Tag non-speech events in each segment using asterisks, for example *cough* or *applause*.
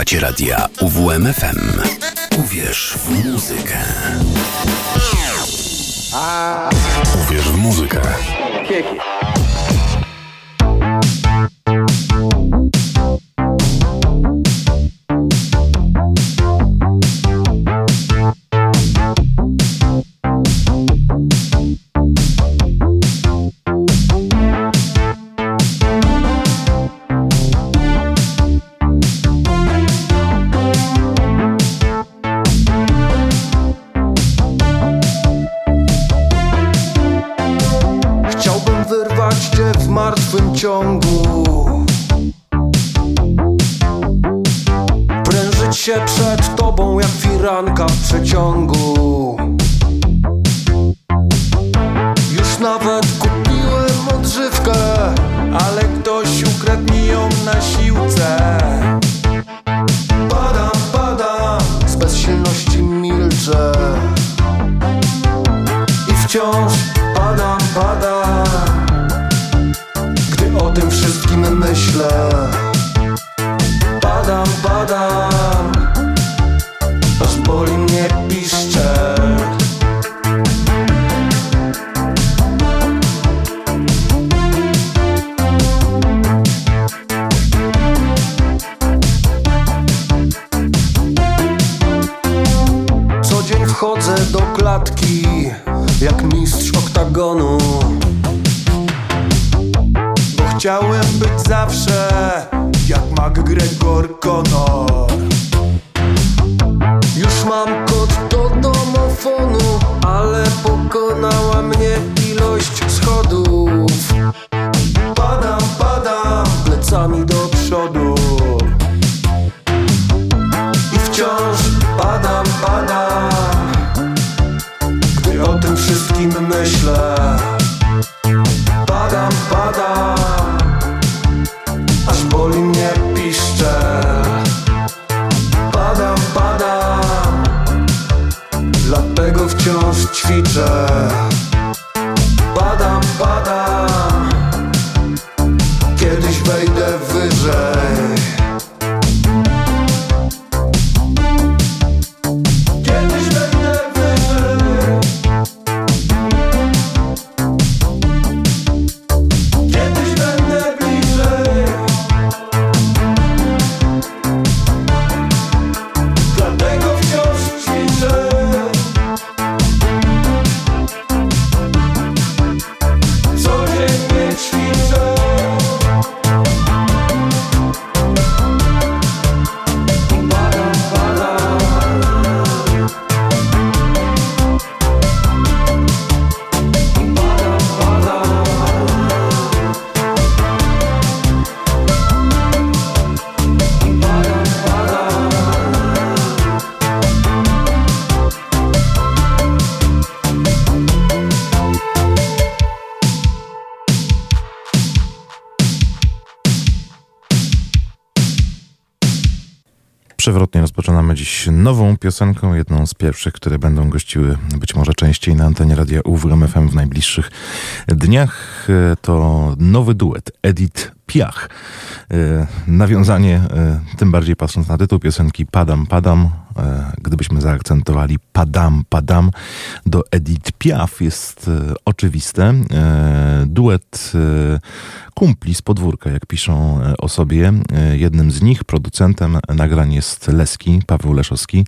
Słuchacie radia UWMFM. Uwierz w muzykę. Uwierz w muzykę. Chciałbym Przewrotnie rozpoczynamy dziś nową piosenką, jedną z pierwszych, które będą gościły być może częściej na antenie radia UWM FM w najbliższych dniach. E, To nowy duet Edith Piach. E, Nawiązanie, e, tym bardziej patrząc na tytuł piosenki Padam, Padam, e, gdybyśmy zaakcentowali Padam, Padam, do Edith Piaf jest oczywiste. Duet kumpli z podwórka, jak piszą o sobie. Jednym z nich, producentem nagrań jest Leski, Paweł Leszowski,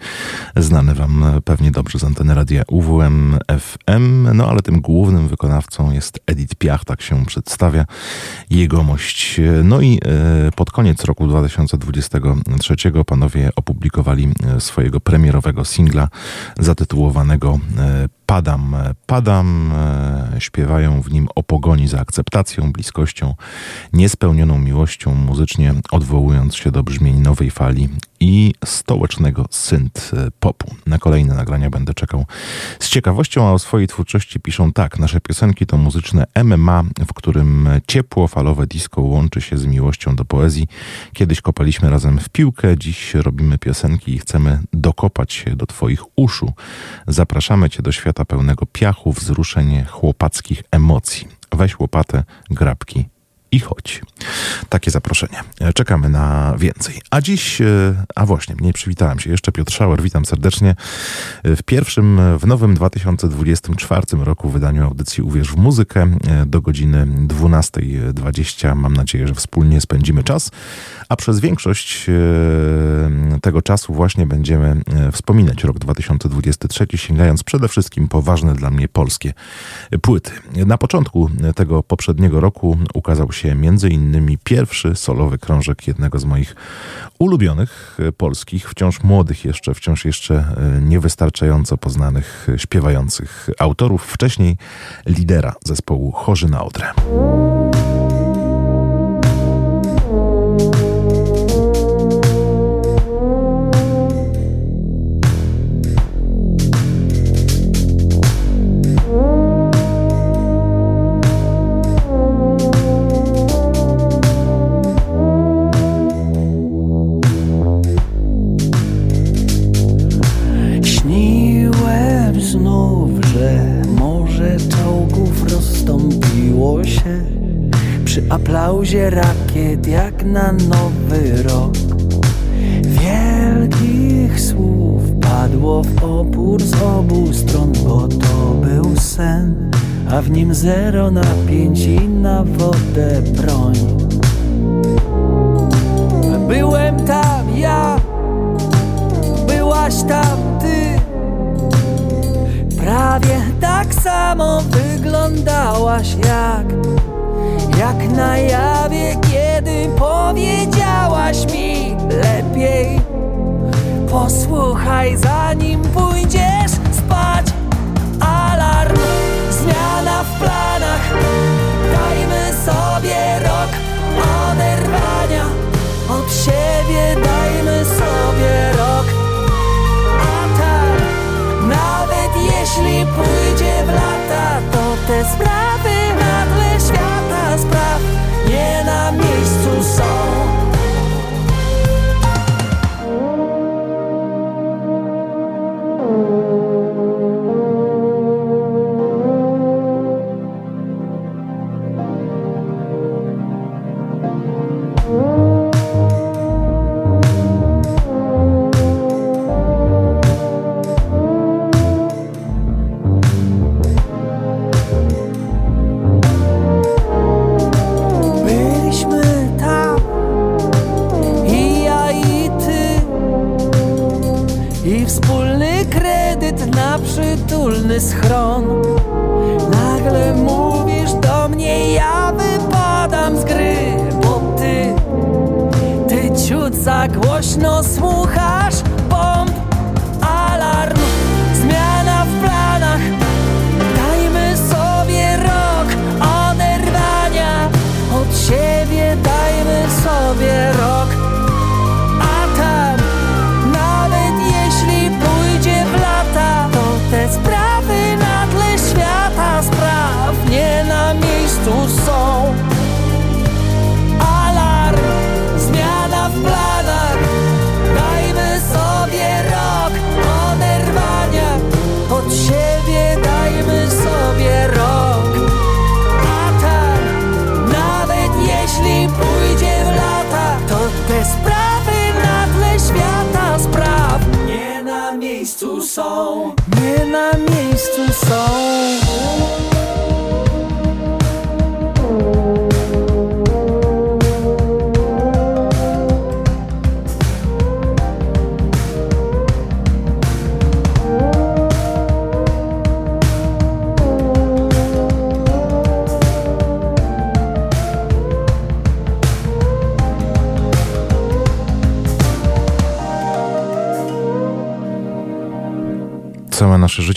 znany wam pewnie dobrze z anteny radia UWM FM, no ale tym głównym wykonawcą jest Edith Piach, tak się przedstawia jegomość. E, No i e, pod koniec roku 2023 panowie opublikowali e, swojego premierowego singla zatytułowanego Padam, padam, e, śpiewają w nim o pogoni za akceptacją, bliskością, niespełnioną miłością, muzycznie odwołując się do brzmień nowej fali i stołecznego synth popu. Na kolejne nagrania będę czekał z ciekawością, a o swojej twórczości piszą tak. Nasze piosenki to muzyczne MMA, w którym ciepło, falowe disco łączy się z miłością do poezji. Kiedyś kopaliśmy razem w piłkę, dziś robimy piosenki i chcemy dokopać się do twoich uszu. Zapraszamy cię do świata pełnego piachu, wzruszeń, chłopackich emocji. Weź łopatę, grabki i chodź. Takie zaproszenie. Czekamy na więcej. A dziś, e, a właśnie, nie przywitałem się jeszcze, Piotr Szauer, witam serdecznie w pierwszym, w nowym 2024 roku wydaniu audycji Uwierz w muzykę e, do godziny 12.20. Mam nadzieję, że wspólnie spędzimy czas, a przez większość e, tego czasu właśnie będziemy wspominać rok 2023, sięgając przede wszystkim po ważne dla mnie polskie płyty. Na początku tego poprzedniego roku ukazał się między innymi pierwszy solowy krążek jednego z moich ulubionych e, polskich, wciąż młodych jeszcze, wciąż jeszcze e, niewystarczająco poznanych e, śpiewających autorów, wcześniej lidera zespołu Chorzy na Odrę. Aplauzie rakiet jak na nowy rok. Wielkich słów padło w opór z obu stron Bo to był sen, a w nim zero napięć i na wodę broń. Byłem tam ja, byłaś tam ty. Prawie tak samo wyglądałaś jak jak na jawie, kiedy powiedziałaś mi lepiej. Posłuchaj zanim pójdziesz spać. Alarm, zmiana w planach. Dajmy sobie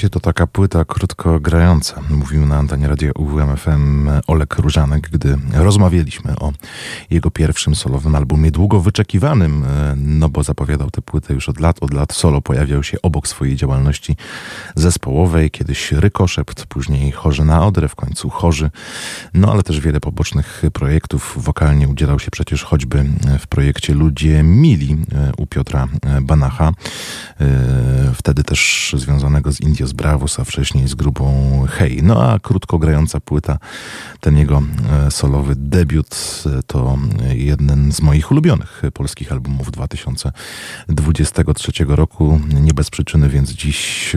Życie to taka płyta krótko grająca, mówił na antenie radia UWMFM Olek Różanek, gdy rozmawialiśmy o jego pierwszym solowym albumie, długo wyczekiwanym, e, no bo zapowiadał tę płytę już od lat, od lat. Solo pojawiał się obok swojej działalności zespołowej, kiedyś Rykoszept, później Chorzy na Odrę, w końcu Chorzy, no ale też wiele pobocznych projektów, wokalnie udzielał się przecież choćby w projekcie Ludzie Mili e, u Piotra Banacha, e, wtedy też związany znanego z Indios Bravos, a wcześniej z grupą Hey. No a krótko grająca płyta, ten jego e, solowy debiut e, to jeden z moich ulubionych polskich albumów 2023 roku. Nie bez przyczyny, więc dziś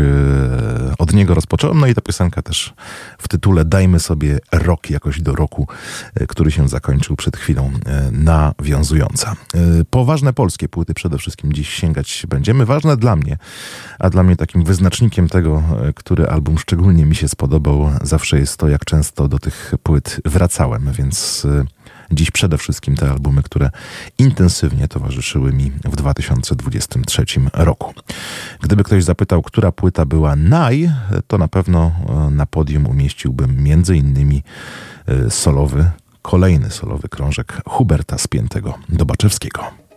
od niego rozpocząłem. No i ta piosenka też w tytule Dajmy sobie rok jakoś do roku, który się zakończył przed chwilą, nawiązująca. Poważne polskie płyty przede wszystkim dziś sięgać będziemy. Ważne dla mnie, a dla mnie takim wyznacznikiem tego, e, który album szczególnie mi się spodobał, zawsze jest to, jak często do tych płyt wracałem, więc e, dziś przede wszystkim te albumy, które intensywnie towarzyszyły mi w 2023 roku. Gdyby ktoś zapytał, która płyta była naj, to na pewno e, na podium umieściłbym między innymi solowy, kolejny solowy krążek Huberta Spiętego Dobaczewskiego.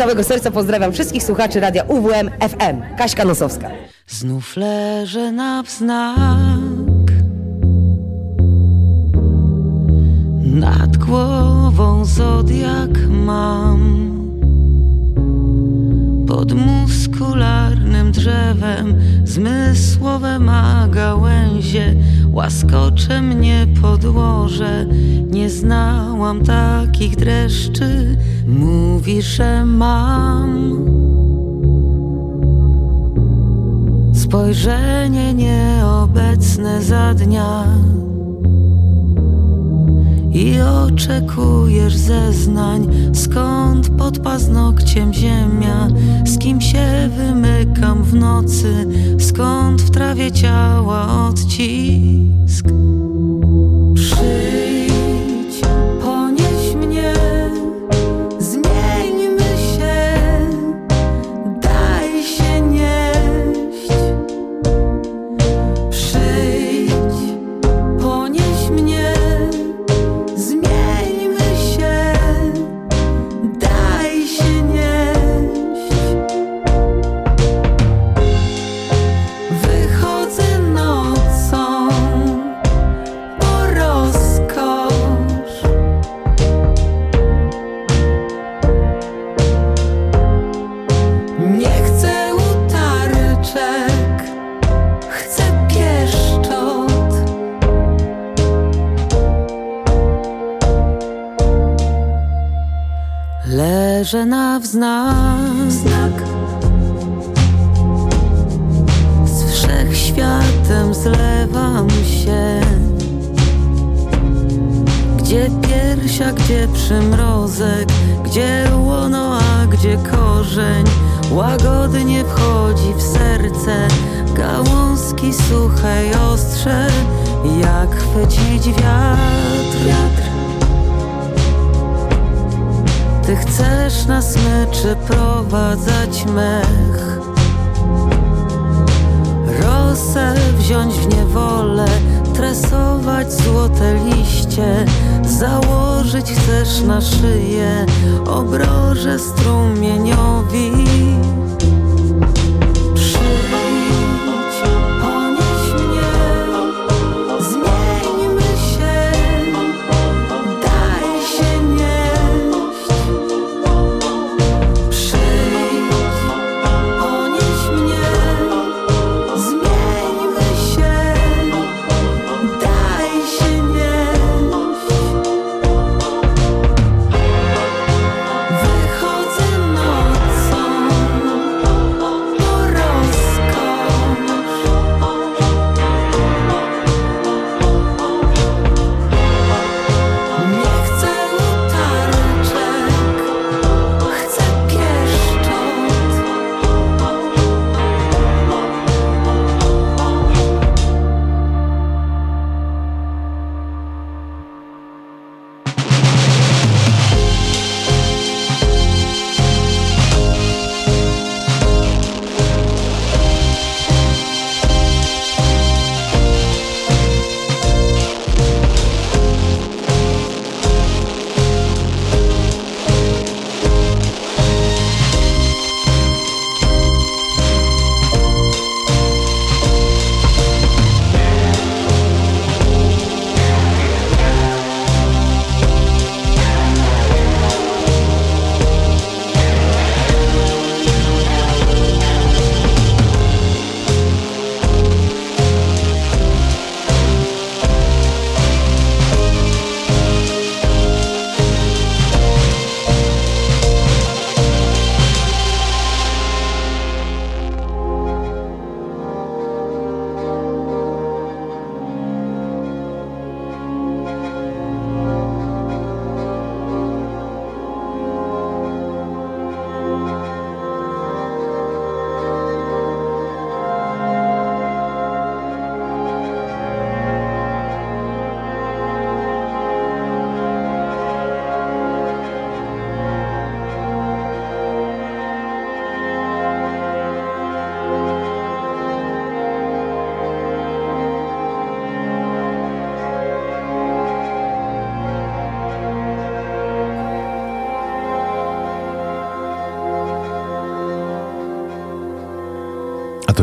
Całego serca pozdrawiam wszystkich słuchaczy radia UWM FM. Kaśka Nosowska. Znów leżę na wznak Nad głową zodiak mam Pod muskularnym drzewem Zmysłowe ma gałęzie Łaskocze mnie podłoże. Nie znałam takich dreszczy. Mówi, że mam. Spojrzenie nieobecne za dnia i oczekujesz zeznań Skąd pod paznokciem ziemia? Z kim się wymykam w nocy? Skąd w trawie ciała odcisk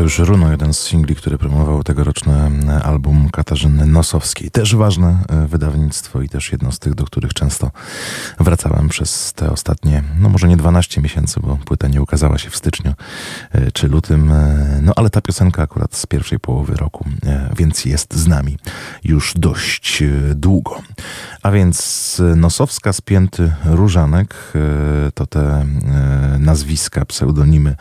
już Runo, jeden z singli, który promował tegoroczny album Katarzyny Nosowskiej. Też ważne e, wydawnictwo i też jedno z tych, do których często wracałem przez te ostatnie, no może nie 12 miesięcy, bo płyta nie ukazała się w styczniu e, czy lutym, e, no ale ta piosenka akurat z pierwszej połowy roku, więc jest z nami już dość długo. A więc Nosowska, Spięty, Różanek to te nazwiska, pseudonimy,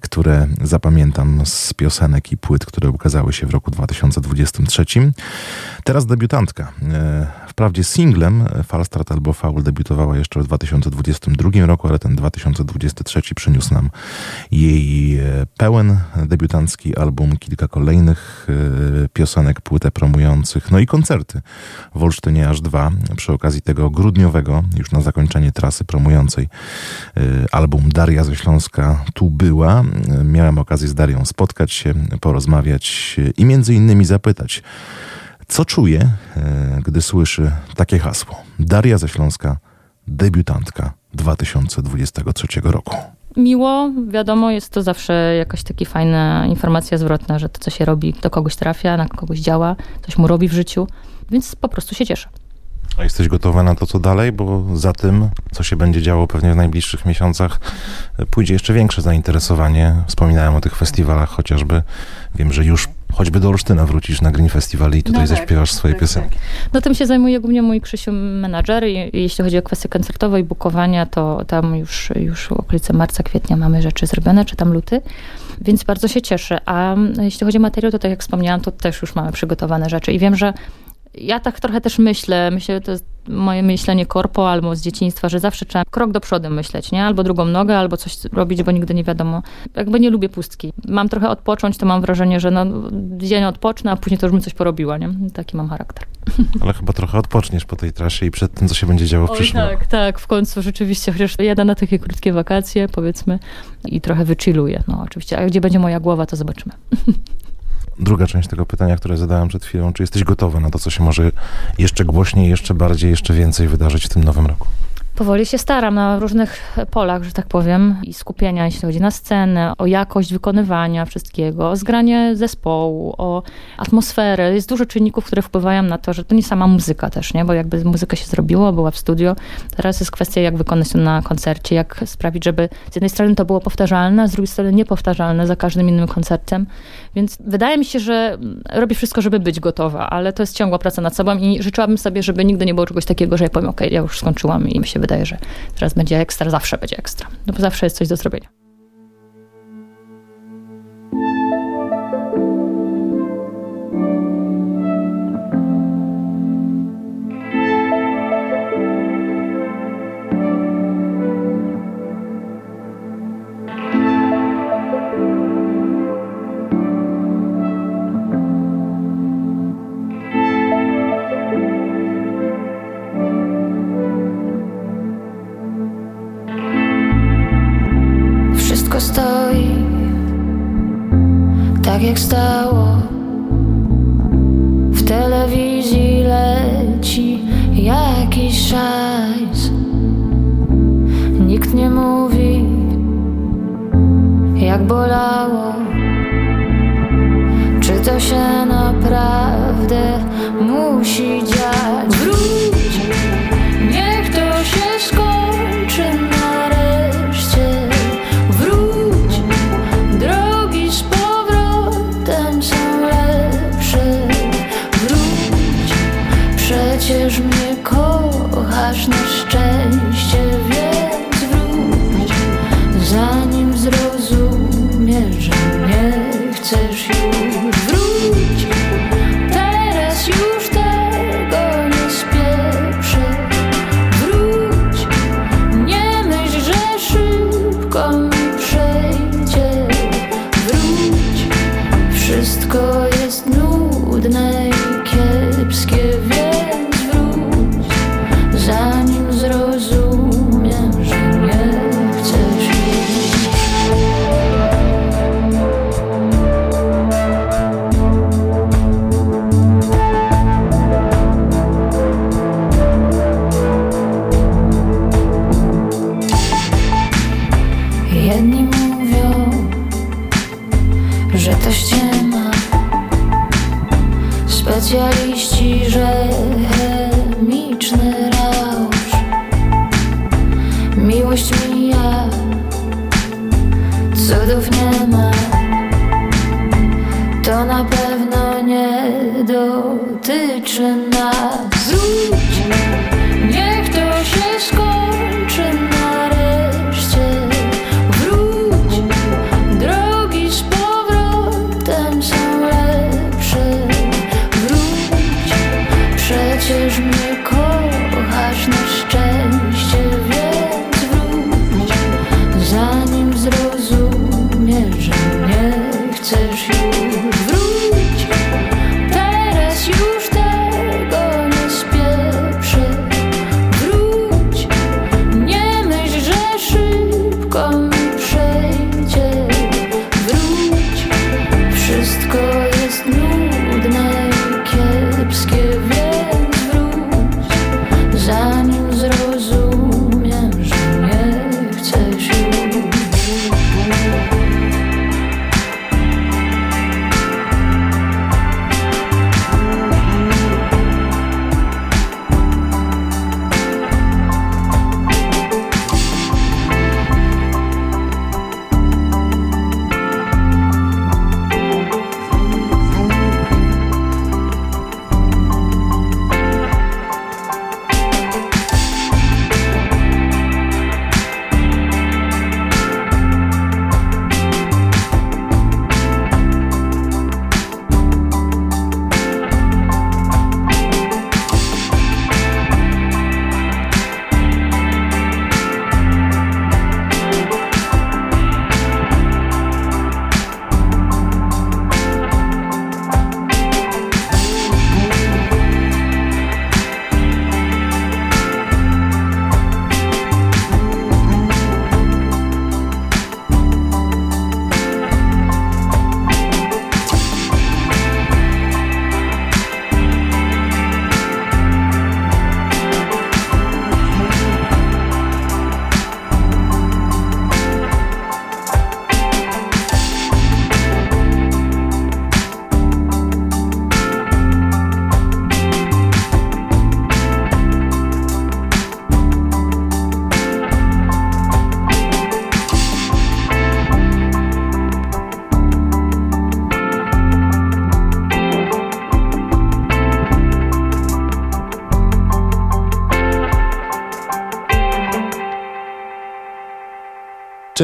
które zapamiętam z piosenek i płyt, które ukazały się w roku 2023. Teraz debiutantka. Wprawdzie singlem Falstart albo Faul debiutowała jeszcze w 2022 roku, ale ten 2023 przyniósł nam jej pełen debiutancki album, kilka kolejnych piosenek, płytę promujących, no i koncerty w Olsztynie aż dwa przy okazji tego grudniowego, już na zakończenie trasy promującej album Daria ze Śląska tu była. Miałem okazję z Darią spotkać się, porozmawiać i między innymi zapytać, co czuje, e, gdy słyszy takie hasło? Daria ze Śląska, debiutantka 2023 roku. Miło, wiadomo, jest to zawsze jakaś taka fajna informacja zwrotna, że to, co się robi, do kogoś trafia, na kogoś działa, coś mu robi w życiu, więc po prostu się cieszę. A jesteś gotowa na to, co dalej? Bo za tym, co się będzie działo pewnie w najbliższych miesiącach, pójdzie jeszcze większe zainteresowanie. Wspominałem o tych festiwalach chociażby. Wiem, że już choćby do Olsztyna wrócisz na Green Festival i tutaj no tak, zaśpiewasz swoje tak, piosenki. Tak. No tym się zajmuje głównie mój Krzysiu menadżer. Jeśli chodzi o kwestie koncertowe i bukowania, to tam już, już w okolicy marca, kwietnia mamy rzeczy zrobione, czy tam luty. Więc bardzo się cieszę. A jeśli chodzi o materiał, to tak jak wspomniałam, to też już mamy przygotowane rzeczy. I wiem, że ja tak trochę też myślę, myślę, to jest moje myślenie korpo albo z dzieciństwa, że zawsze trzeba krok do przodu myśleć, nie? Albo drugą nogę, albo coś robić, bo nigdy nie wiadomo. Jakby nie lubię pustki. Mam trochę odpocząć, to mam wrażenie, że no, dzień odpocznę, a później to już bym coś porobiła, nie? Taki mam charakter. *laughs* Ale chyba trochę odpoczniesz po tej trasie i przed tym, co się będzie działo w przyszłym Tak, tak, w końcu rzeczywiście, chociaż jadę na takie krótkie wakacje, powiedzmy, i trochę wychilluję. No oczywiście, a gdzie będzie moja głowa, to zobaczymy. *laughs* druga część tego pytania, które zadałem przed chwilą. Czy jesteś gotowa na to, co się może jeszcze głośniej, jeszcze bardziej, jeszcze więcej wydarzyć w tym nowym roku? Powoli się staram na różnych polach, że tak powiem, i skupienia, jeśli chodzi na scenę, o jakość wykonywania wszystkiego, o zgranie zespołu, o atmosferę. Jest dużo czynników, które wpływają na to, że to nie sama muzyka też, nie? Bo jakby muzyka się zrobiło, była w studio, teraz jest kwestia, jak wykonać to na koncercie, jak sprawić, żeby z jednej strony to było powtarzalne, a z drugiej strony niepowtarzalne za każdym innym koncertem. Więc wydaje mi się, że robię wszystko, żeby być gotowa, ale to jest ciągła praca nad sobą i życzyłabym sobie, żeby nigdy nie było czegoś takiego, że ja powiem, ok, ja już skończyłam i mi się wydaje, że teraz będzie ekstra, zawsze będzie ekstra. No bo zawsze jest coś do zrobienia. Jak stało. W telewizji leci jakiś szajs. Nikt nie mówi jak bolało. Czy to się naprawdę musi dziać? Wróć,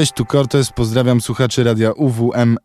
Cześć, tu Cortez, pozdrawiam słuchaczy radia UWM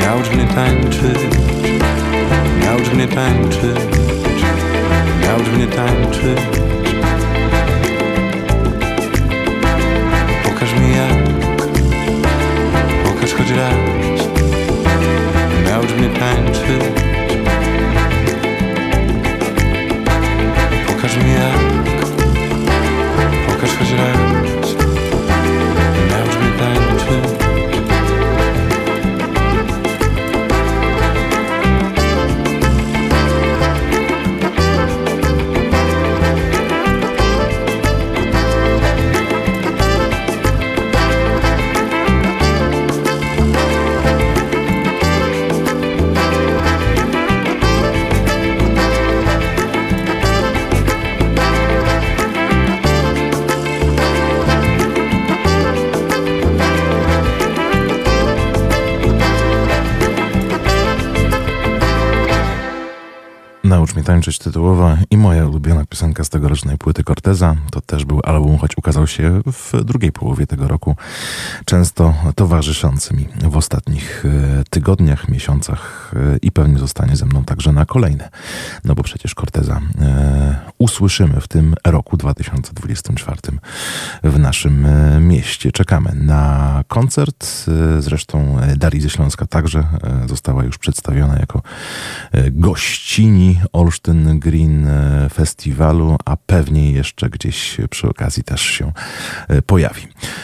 Naucz mnie tańczyć. Mnie tańczyć. Mnie tańczyć. Pokaż mi jak. Pokaż choć raz. Mnie tańczyć Mnie tańczyć tytułowa i moja ulubiona piosenka z tegorocznej płyty Corteza. To też był album, choć ukazał się w drugiej połowie tego roku, często towarzyszący mi w ostatnich e, tygodniach, miesiącach e, i pewnie zostanie ze mną także na kolejne. No bo przecież Corteza e, usłyszymy w tym roku 2024 w naszym e, mieście. Czekamy na koncert. E, Zresztą Darii ze Śląska także e, została już przedstawiona jako e, gościni Olsztyn Green e, Festiwalu, a pewnie jeszcze gdzieś przy okazji też się e, pojawi.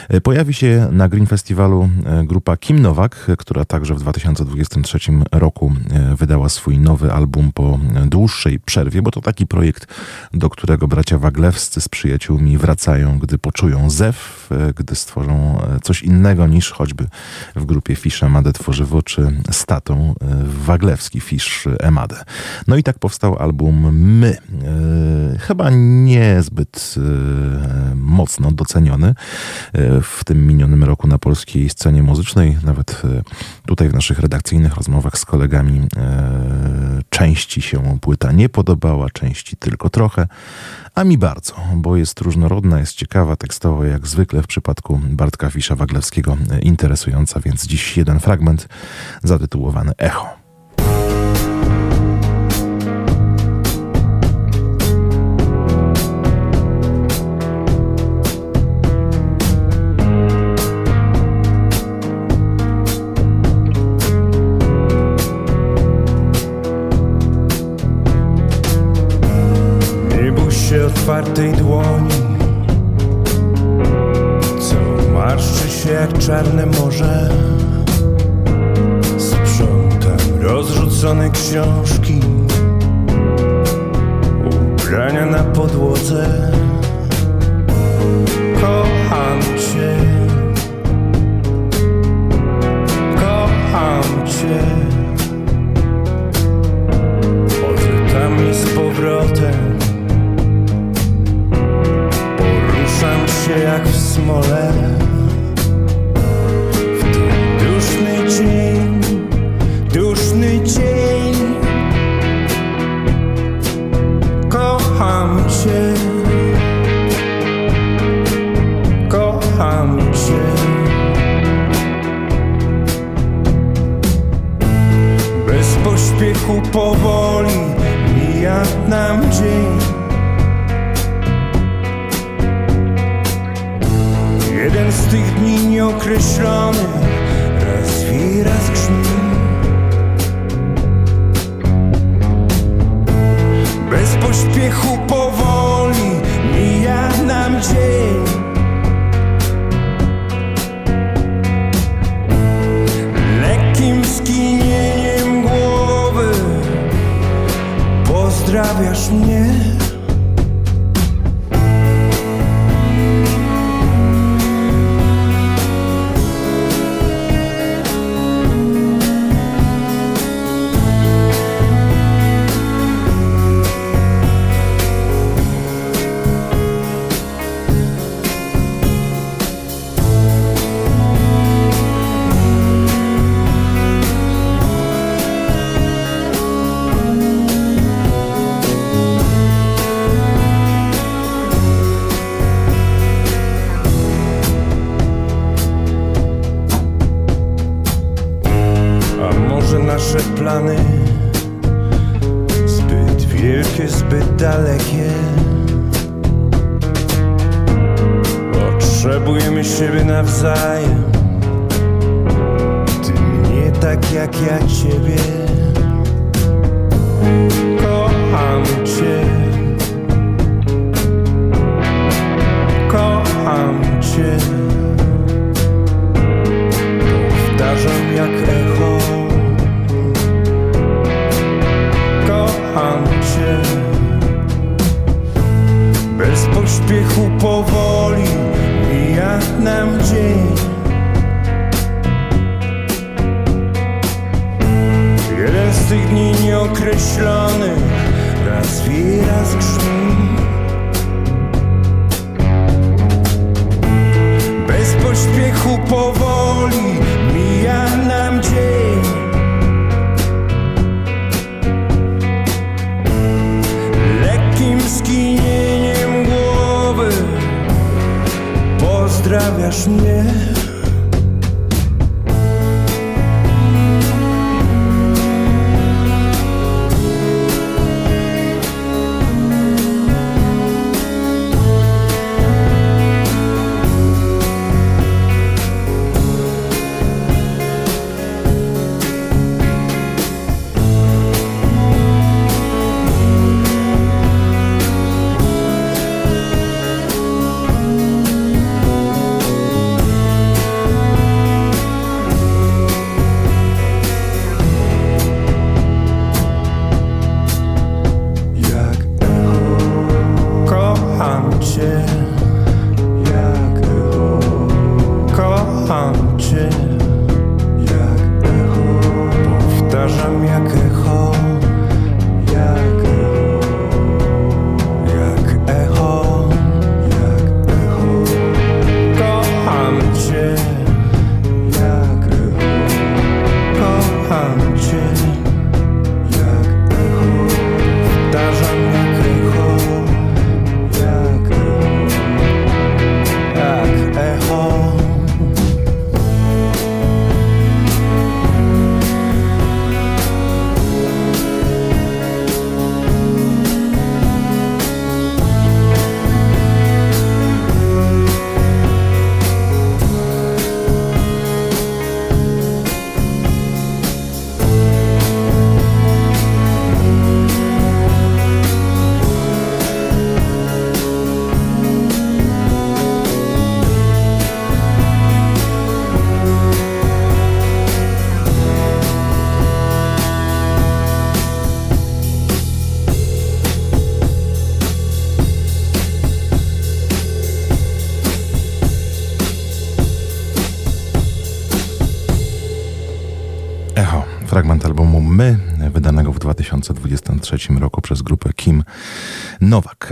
E, Pojawi się na Green Festiwalu e, grupa Kim Nowak, e, która także w 2023 roku e, wydała swój nowy album po e, dłuższej przerwie, bo to taki projekt, do którego bracia Waglewscy z przyjaciółmi wracają, gdy poczują zew, e, gdy stworzą e, coś innego niż choćby w grupie Fisz Emadę Tworzywo, czy Statą e, Waglewski Fisz Emadę. No i tak powstał album My. Chyba niezbyt mocno doceniony w tym minionym roku na polskiej scenie muzycznej. Nawet tutaj w naszych redakcyjnych rozmowach z kolegami części się płyta nie podobała, części tylko trochę, a mi bardzo, bo jest różnorodna, jest ciekawa tekstowo, jak zwykle w przypadku Bartka Fisza Waglewskiego e, interesująca, więc dziś jeden fragment zatytułowany Echo.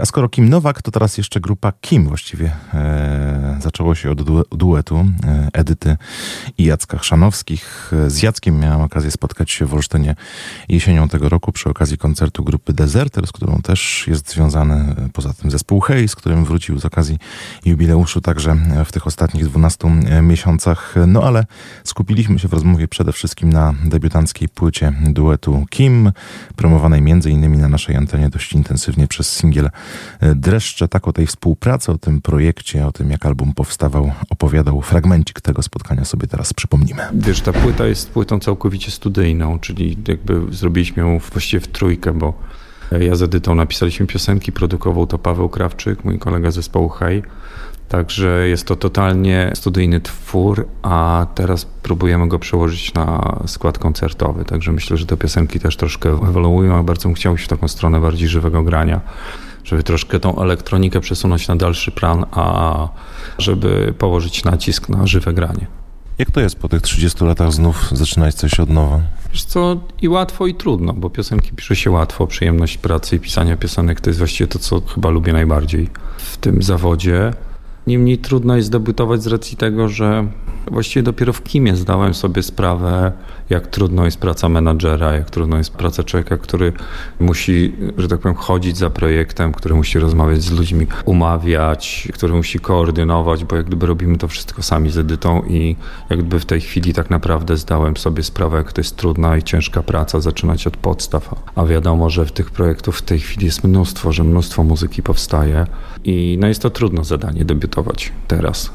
A skoro Kim Nowak, to teraz jeszcze grupa Kim właściwie. E, zaczęło się od du duetu e, Edyty i Jacka Chrzanowskich. Z Jackiem miałem okazję spotkać się w Olsztynie jesienią tego roku przy okazji koncertu grupy Deserter, z którą też jest związany e, poza tym zespół Hej, z którym wrócił z okazji jubileuszu także w tych ostatnich 12 miesiącach. No ale skupiliśmy się w rozmowie przede wszystkim na debiutanckiej płycie duetu Kim, promowanej m.in. na naszej antenie dość intensywnie przez singiel e, Dreszcze. Tak o tej współpracy, o tym projekcie, o tym jak album powstawał, opowiadał fragmencik tego spotkania sobie teraz przypomnimy. Wiesz, ta płyta jest płytą całkowicie studyjną, czyli jakby zrobiliśmy ją właściwie w trójkę, bo ja z Edytą napisaliśmy piosenki, produkował to Paweł Krawczyk, mój kolega zespołu Hej. Także jest to totalnie studyjny twór, a teraz próbujemy go przełożyć na skład koncertowy. Także myślę, że te piosenki też troszkę ewoluują, a bardzo chciał się w taką stronę bardziej żywego grania, żeby troszkę tą elektronikę przesunąć na dalszy plan, a żeby położyć nacisk na żywe granie. Jak to jest po tych 30 latach znów zaczynać coś od nowa? Wiesz co, i łatwo i trudno, bo piosenki pisze się łatwo, przyjemność pracy i pisania piosenek to jest właściwie to, co chyba lubię najbardziej w tym zawodzie. Niemniej trudno jest debiutować z racji tego, że właściwie dopiero w Kimie zdałem sobie sprawę, jak trudno jest praca menadżera, jak trudno jest praca człowieka, który musi, że tak powiem, chodzić za projektem, który musi rozmawiać z ludźmi, umawiać, który musi koordynować, bo jak gdyby robimy to wszystko sami z edytą i jak gdyby w tej chwili tak naprawdę zdałem sobie sprawę, jak to jest trudna i ciężka praca, zaczynać od podstaw. A wiadomo, że w tych projektów w tej chwili jest mnóstwo, że mnóstwo muzyki powstaje i no jest to trudne zadanie debiutować teraz.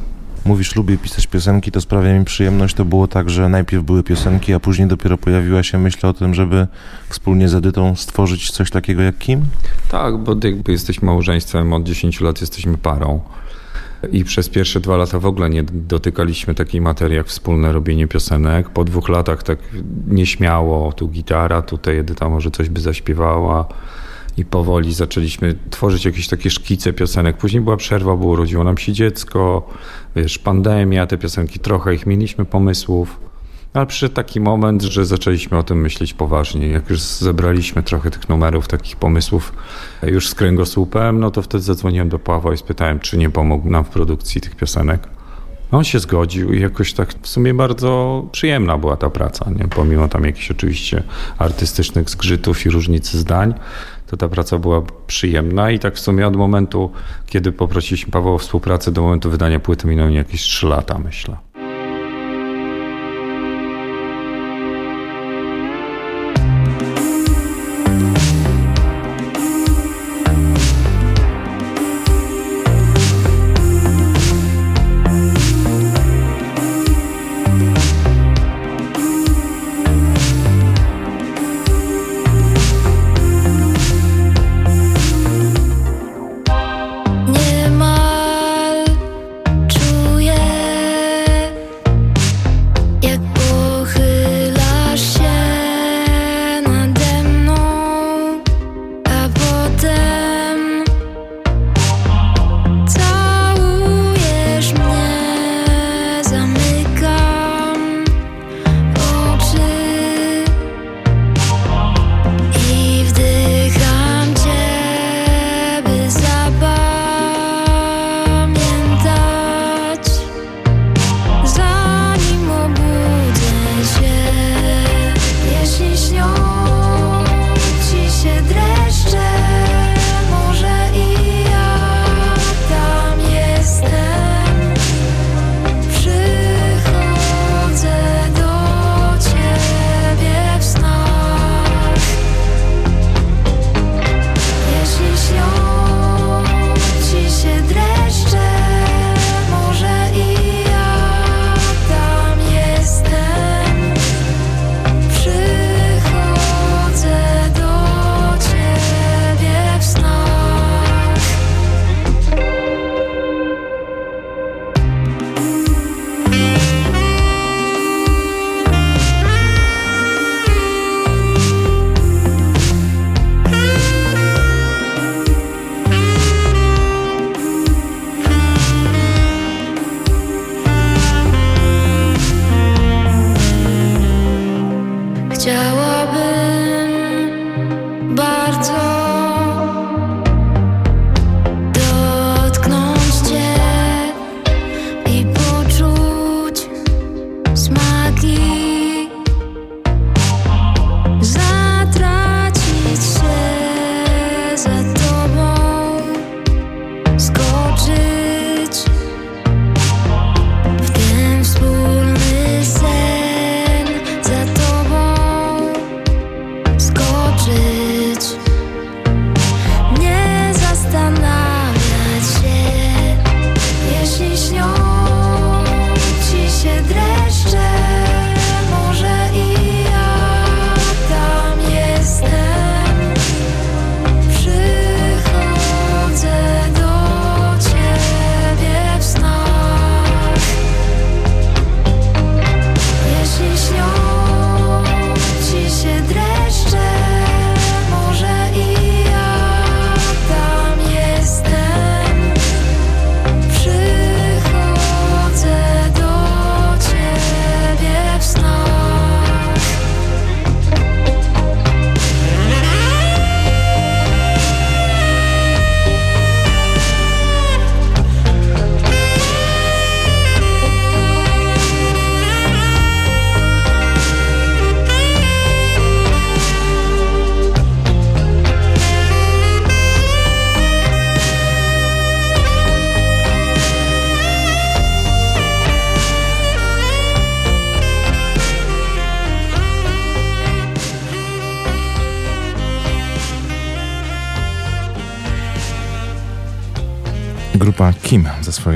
Mówisz, lubię pisać piosenki, to sprawia mi przyjemność. To było tak, że najpierw były piosenki, a później dopiero pojawiła się myśl o tym, żeby wspólnie z Edytą stworzyć coś takiego jak Kim? Tak, bo jakby jesteśmy małżeństwem, od 10 lat jesteśmy parą. I przez pierwsze dwa lata w ogóle nie dotykaliśmy takiej materii jak wspólne robienie piosenek. Po dwóch latach tak nieśmiało, tu gitara, tutaj Edyta może coś by zaśpiewała i powoli zaczęliśmy tworzyć jakieś takie szkice piosenek. Później była przerwa, bo urodziło nam się dziecko, wiesz, pandemia, te piosenki, trochę ich mieliśmy pomysłów. Ale przyszedł taki moment, że zaczęliśmy o tym myśleć poważnie. Jak już zebraliśmy trochę tych numerów, takich pomysłów już z kręgosłupem, no to wtedy zadzwoniłem do Pawła i spytałem, czy nie pomógł nam w produkcji tych piosenek. On się zgodził i jakoś tak w sumie bardzo przyjemna była ta praca, nie? pomimo tam jakichś oczywiście artystycznych zgrzytów i różnicy zdań, to ta praca była przyjemna i tak w sumie od momentu, kiedy poprosiliśmy Pawła o współpracę do momentu wydania płyty minęły jakieś 3 lata, myślę.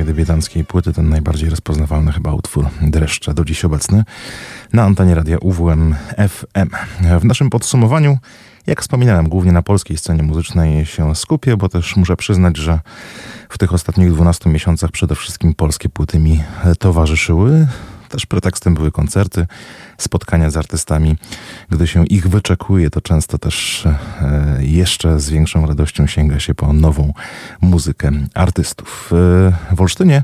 Swojej debiutanckiej płyty, ten najbardziej rozpoznawalny chyba utwór Dreszcze, do dziś obecny, na antenie radia UWM FM. W naszym podsumowaniu, jak wspominałem, głównie na polskiej scenie muzycznej się skupię, bo też muszę przyznać, że w tych ostatnich 12 miesiącach przede wszystkim polskie płyty mi towarzyszyły. Też pretekstem były koncerty, spotkania z artystami. Gdy się ich wyczekuje, to często też e, jeszcze z większą radością sięga się po nową muzykę artystów. E, w Olsztynie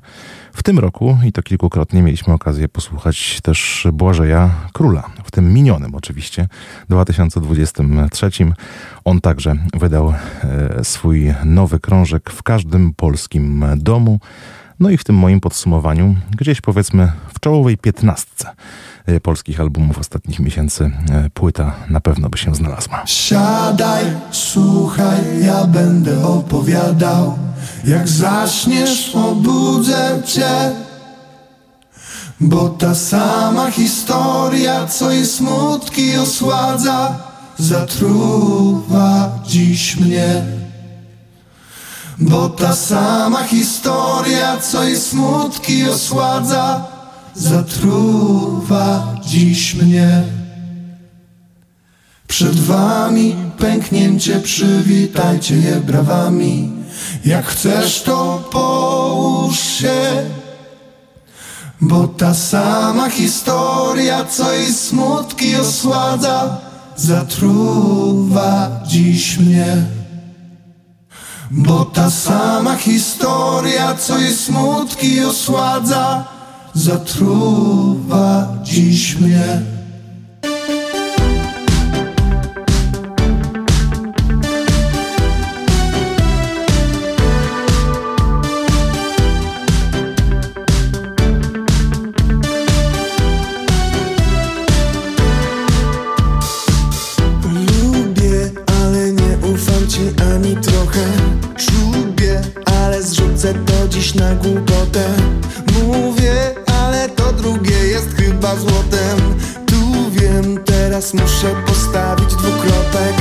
w tym roku, i to kilkukrotnie, mieliśmy okazję posłuchać też Błażeja Króla, w tym minionym oczywiście, 2023. On także wydał e, swój nowy krążek w każdym polskim domu. No i w tym moim podsumowaniu, gdzieś powiedzmy w czołowej piętnastce e, polskich albumów ostatnich miesięcy, e, płyta na pewno by się znalazła. Siadaj, słuchaj, ja będę opowiadał. Jak zaśniesz, obudzę cię. Bo ta sama historia, co i smutki osładza, zatruwa dziś mnie. Bo ta sama historia, co i smutki osładza, zatruwa dziś mnie. Przed wami pęknięcie, przywitajcie je brawami. Jak chcesz, to połóż się. Bo ta sama historia, co i smutki osładza, zatruwa dziś mnie. Bo ta sama historia, co i smutki osładza, zatruwa dziś mnie. Na głupotę? Mówię, ale to drugie jest chyba złotem. Tu wiem, teraz muszę postawić dwukropek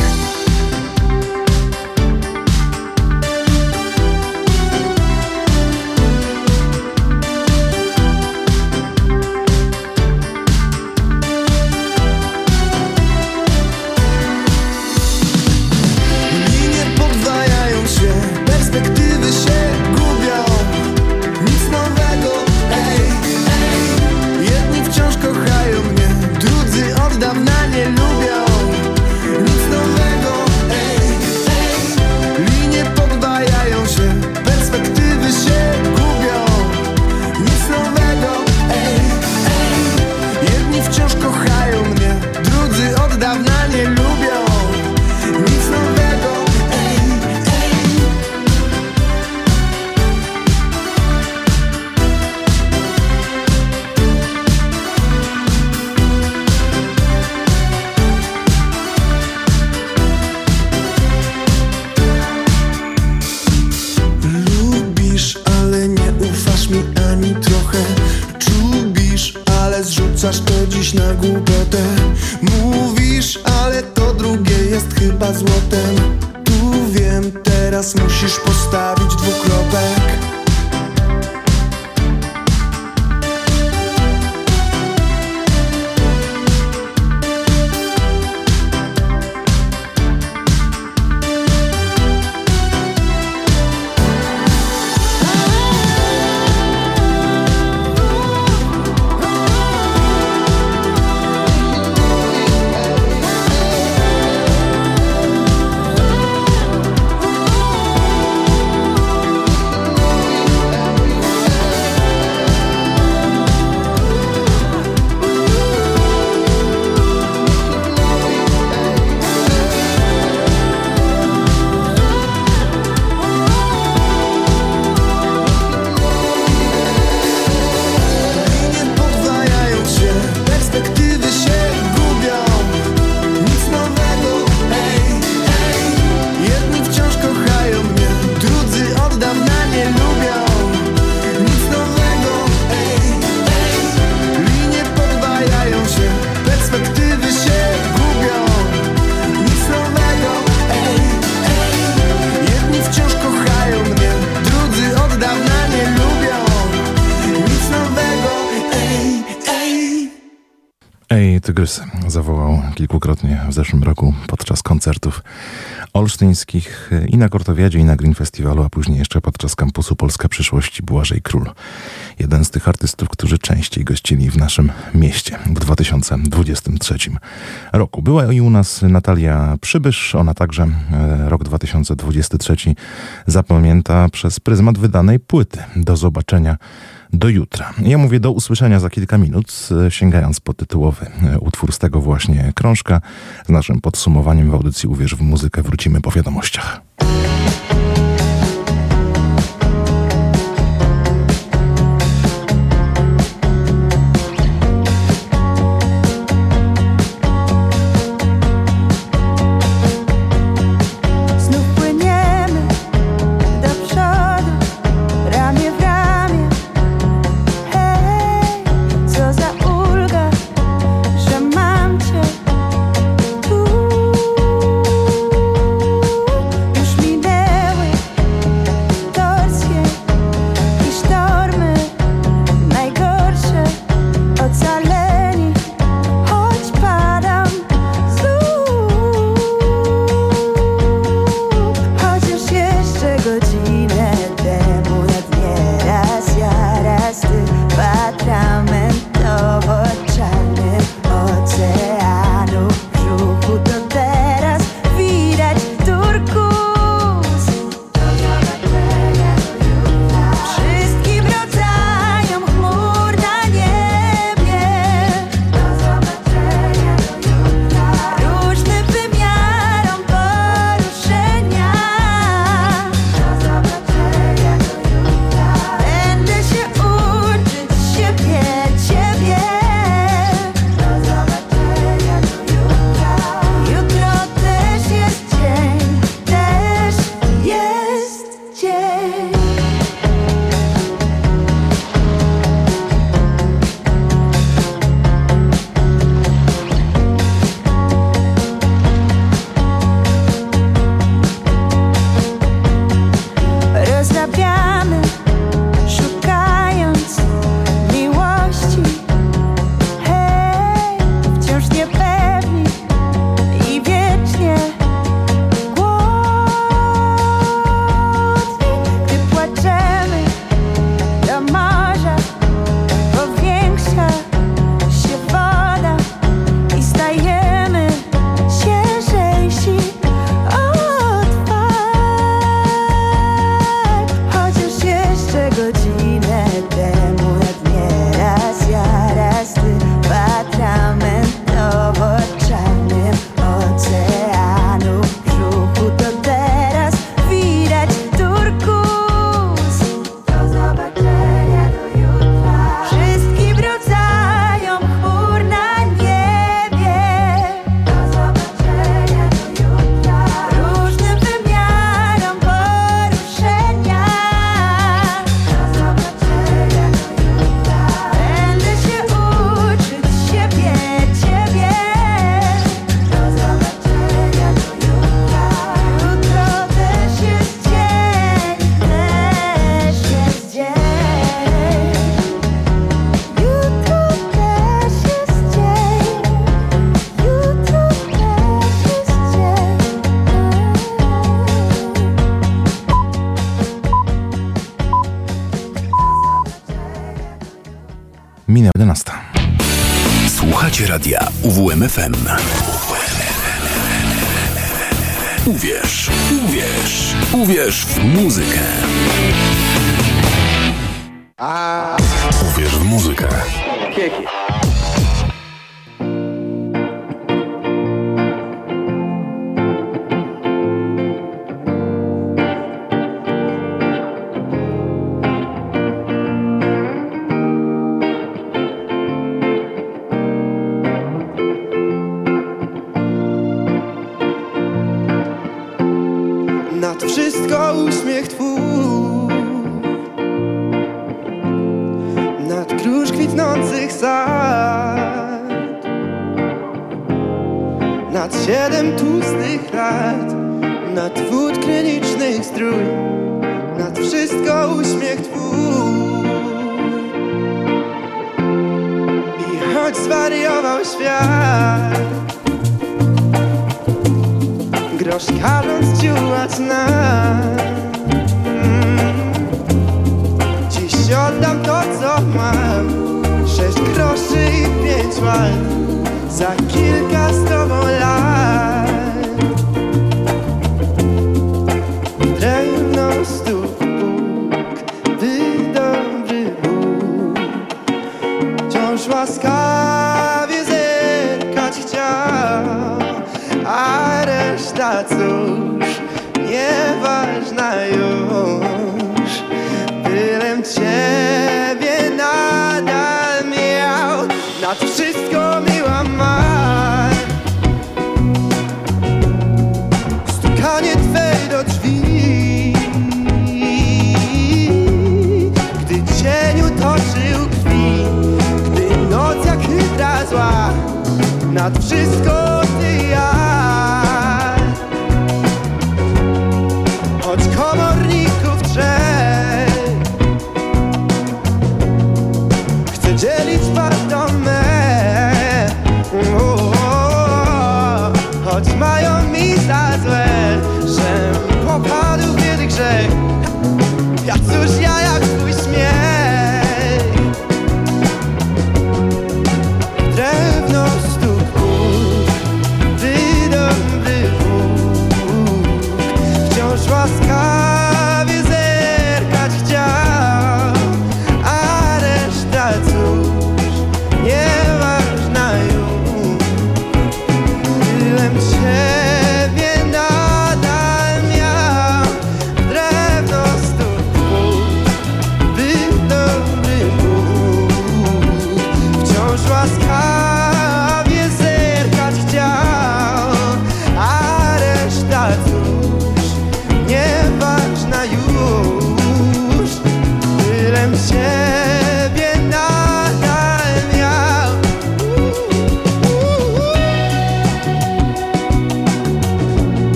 olsztyńskich i na Kortowiadzie, i na Green Festiwalu, a później jeszcze podczas kampusu Polska Przyszłość Błażej Król. Jeden z tych artystów, którzy częściej gościli w naszym mieście w 2023 roku. Była i u nas Natalia Przybysz. Ona także e, rok 2023 zapamięta przez pryzmat wydanej płyty. Do zobaczenia do jutra. Ja mówię do usłyszenia za kilka minut, sięgając po tytułowy e, utwór z tego właśnie krążka. Z naszym podsumowaniem w audycji Uwierz w muzykę wrócimy po wiadomościach. UWMFM.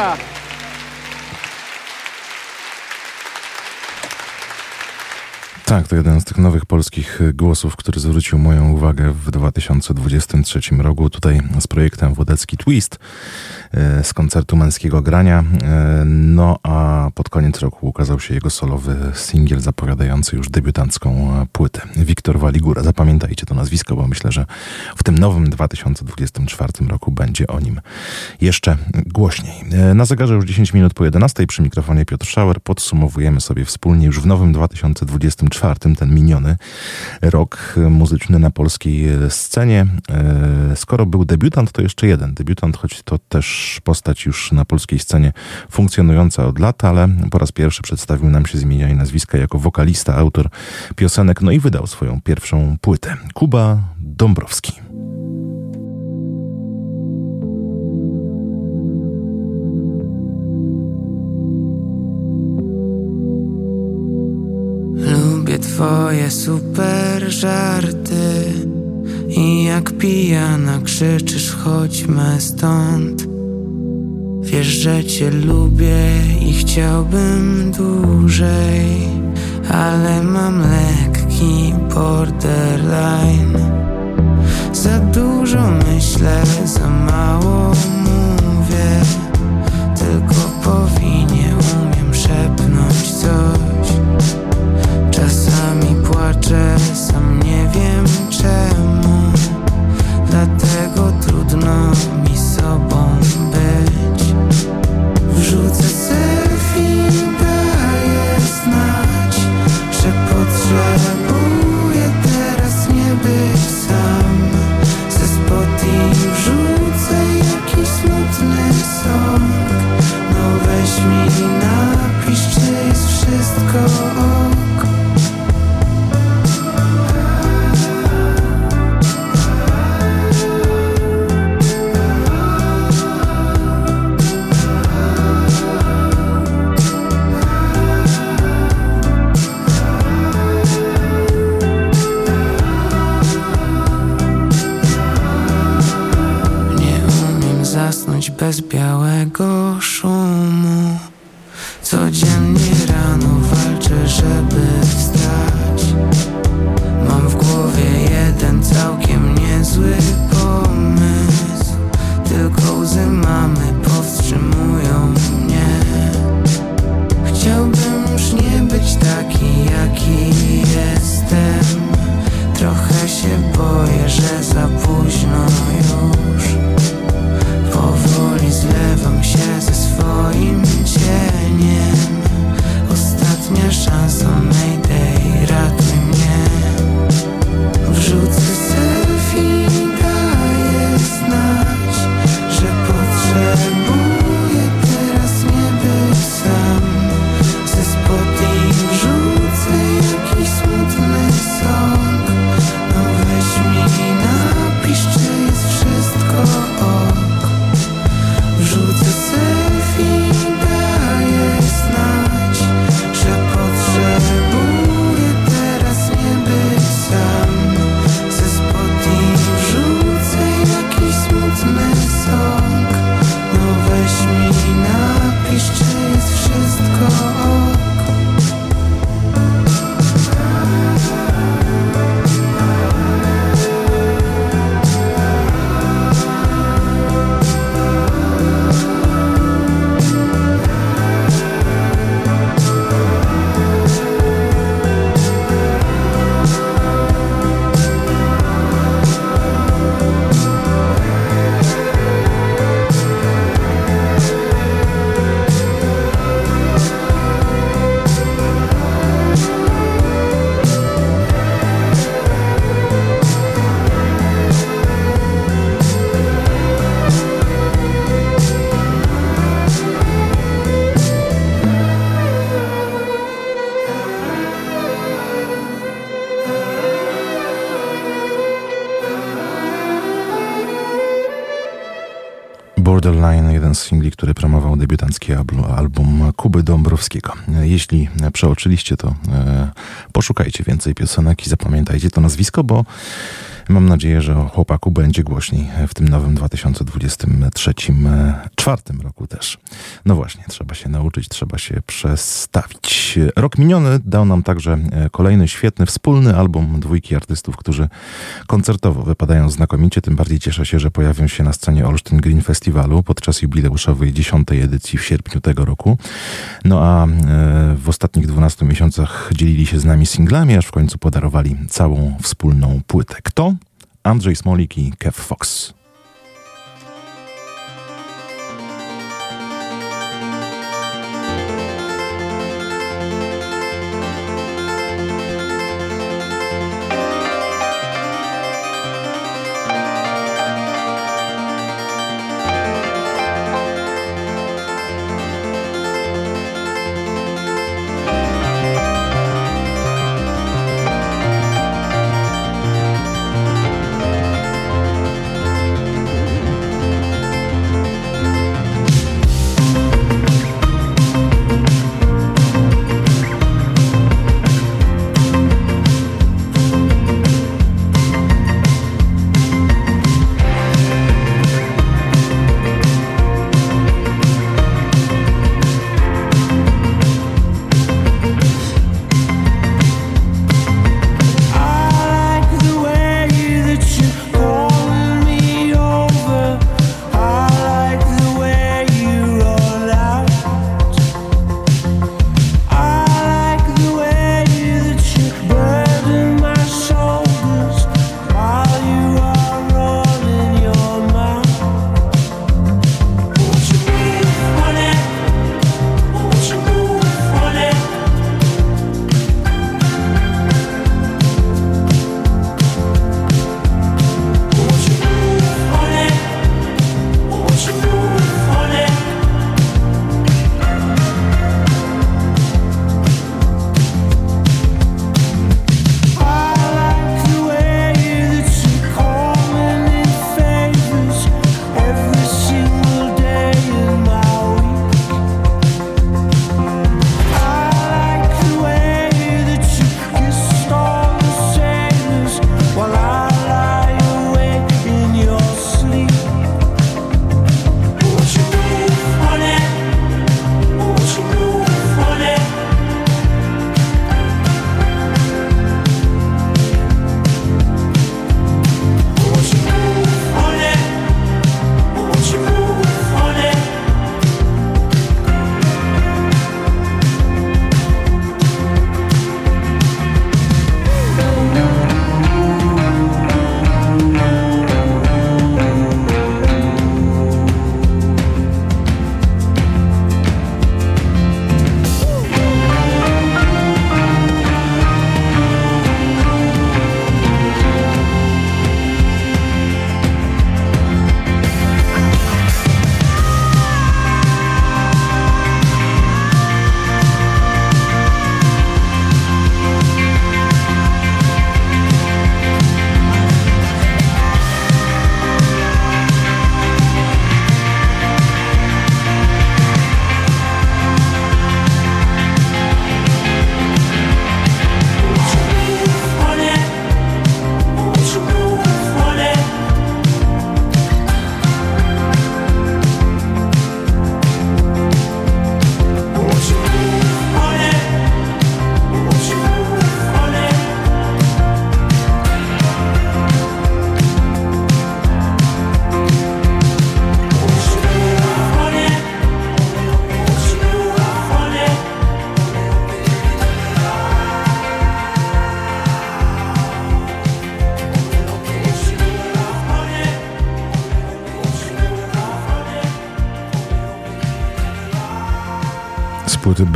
Waligura. Tak, to jeden z tych nowych polskich głosów, który zwrócił moją uwagę w 2023 roku. Tutaj z projektem Wodecki Twist e, z koncertu męskiego grania. E, no a pod koniec roku ukazał się jego solowy singiel zapowiadający już debiutancką płytę. Wiktor Waligura. Zapamiętajcie to nazwisko, bo myślę, że w tym nowym 2024 roku będzie o nim jeszcze głośniej. E, na zegarze już 10 minut po 11 przy mikrofonie Piotr Schauer. Podsumowujemy sobie wspólnie już w nowym 2024 ten miniony rok muzyczny na polskiej scenie. E, skoro był debiutant, to jeszcze jeden debiutant, choć to też postać już na polskiej scenie funkcjonująca od lat, ale po raz pierwszy przedstawił nam się z imienia i nazwiska jako wokalista, autor piosenek, no i wydał swoją pierwszą płytę. Kuba Dąbrowski. Twoje super żarty. I jak pijana krzyczysz chodźmy stąd. Wiesz, że cię lubię i chciałbym dłużej Ale mam lekki borderline. Za dużo myślę, za mało mówię z singli, który promował debiutancki album, album Kuby Dąbrowskiego. Jeśli przeoczyliście to, e, poszukajcie więcej piosenek i zapamiętajcie to nazwisko, bo Mam nadzieję, że o chłopaku będzie głośniej w tym nowym 2023 czwartym roku też. No właśnie, trzeba się nauczyć, trzeba się przestawić. Rok miniony dał nam także kolejny świetny wspólny album dwójki artystów, którzy koncertowo wypadają znakomicie. Tym bardziej cieszę się, że pojawią się na scenie Olsztyn Green Festiwalu podczas jubileuszowej dziesiątej edycji w sierpniu tego roku. No a w ostatnich 12 miesiącach dzielili się z nami singlami, aż w końcu podarowali całą wspólną płytę. Kto? Andrzej Smolik i Kev Fox.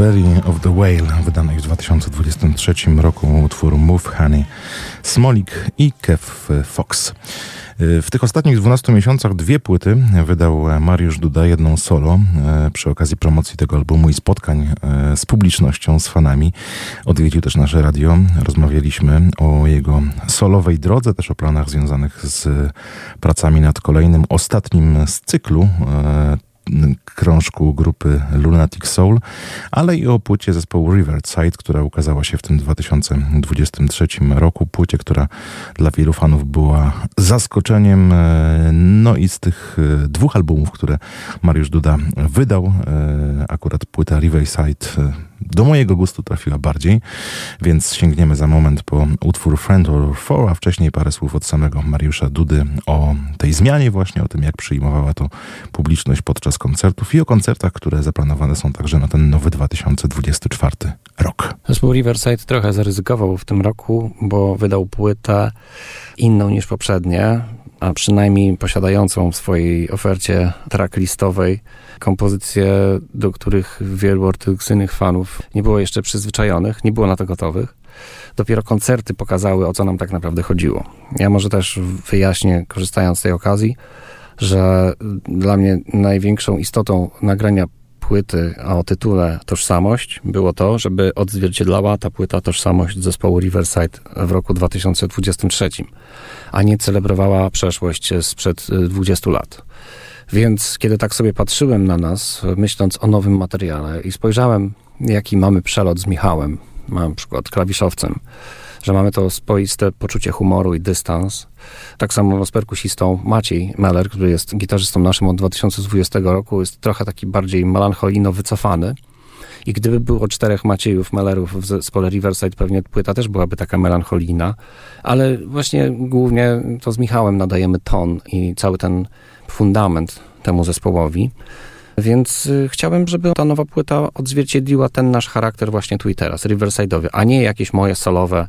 Belly of the Whale, wydanej w 2023 roku utworu Move Honey, Smolik i Kev Fox. W tych ostatnich 12 miesiącach dwie płyty wydał Mariusz Duda, jedną solo e, przy okazji promocji tego albumu i spotkań e, z publicznością, z fanami. Odwiedził też nasze radio. Rozmawialiśmy o jego solowej drodze, też o planach związanych z pracami nad kolejnym, ostatnim z cyklu krążku grupy Lunatic Soul, ale i o płycie zespołu Riverside, która ukazała się w tym 2023 roku. Płycie, która dla wielu fanów była zaskoczeniem. E, no i z tych e, dwóch albumów, które Mariusz Duda wydał, e, akurat płyta Riverside do mojego gustu trafiła bardziej, więc sięgniemy za moment po utwór Friend or Foe, a wcześniej parę słów od samego Mariusza Dudy o tej zmianie właśnie, o tym jak przyjmowała to publiczność podczas koncertów i o koncertach, które zaplanowane są także na ten nowy 2024 rok. Zespół Riverside trochę zaryzykował w tym roku, bo wydał płytę inną niż poprzednie, a przynajmniej posiadającą w swojej ofercie tracklistowej kompozycje, do których wielu ortodoksyjnych fanów nie było jeszcze przyzwyczajonych, nie było na to gotowych. Dopiero koncerty pokazały, o co nam tak naprawdę chodziło. Ja może też wyjaśnię, korzystając z tej okazji, że dla mnie największą istotą nagrania płyty o tytule Tożsamość było to, żeby odzwierciedlała ta płyta tożsamość zespołu Riverside w roku 2023, a nie celebrowała przeszłość sprzed 20 lat. Więc kiedy tak sobie patrzyłem na nas, myśląc o nowym materiale i spojrzałem, jaki mamy przelot z Michałem, na przykład klawiszowcem, że mamy to swoiste poczucie humoru i dystans. Tak samo z perkusistą Maciej Meller, który jest gitarzystą naszym od 2020 roku, jest trochę taki bardziej melancholijno wycofany. I gdyby było czterech Maciejów Mellerów w zespole Riverside, pewnie płyta też byłaby taka melancholijna, ale właśnie głównie to z Michałem nadajemy ton i cały ten fundament temu zespołowi. Więc y, chciałem, żeby ta nowa płyta odzwierciedliła ten nasz charakter właśnie tu i teraz, Riverside'owy, a nie jakieś moje solowe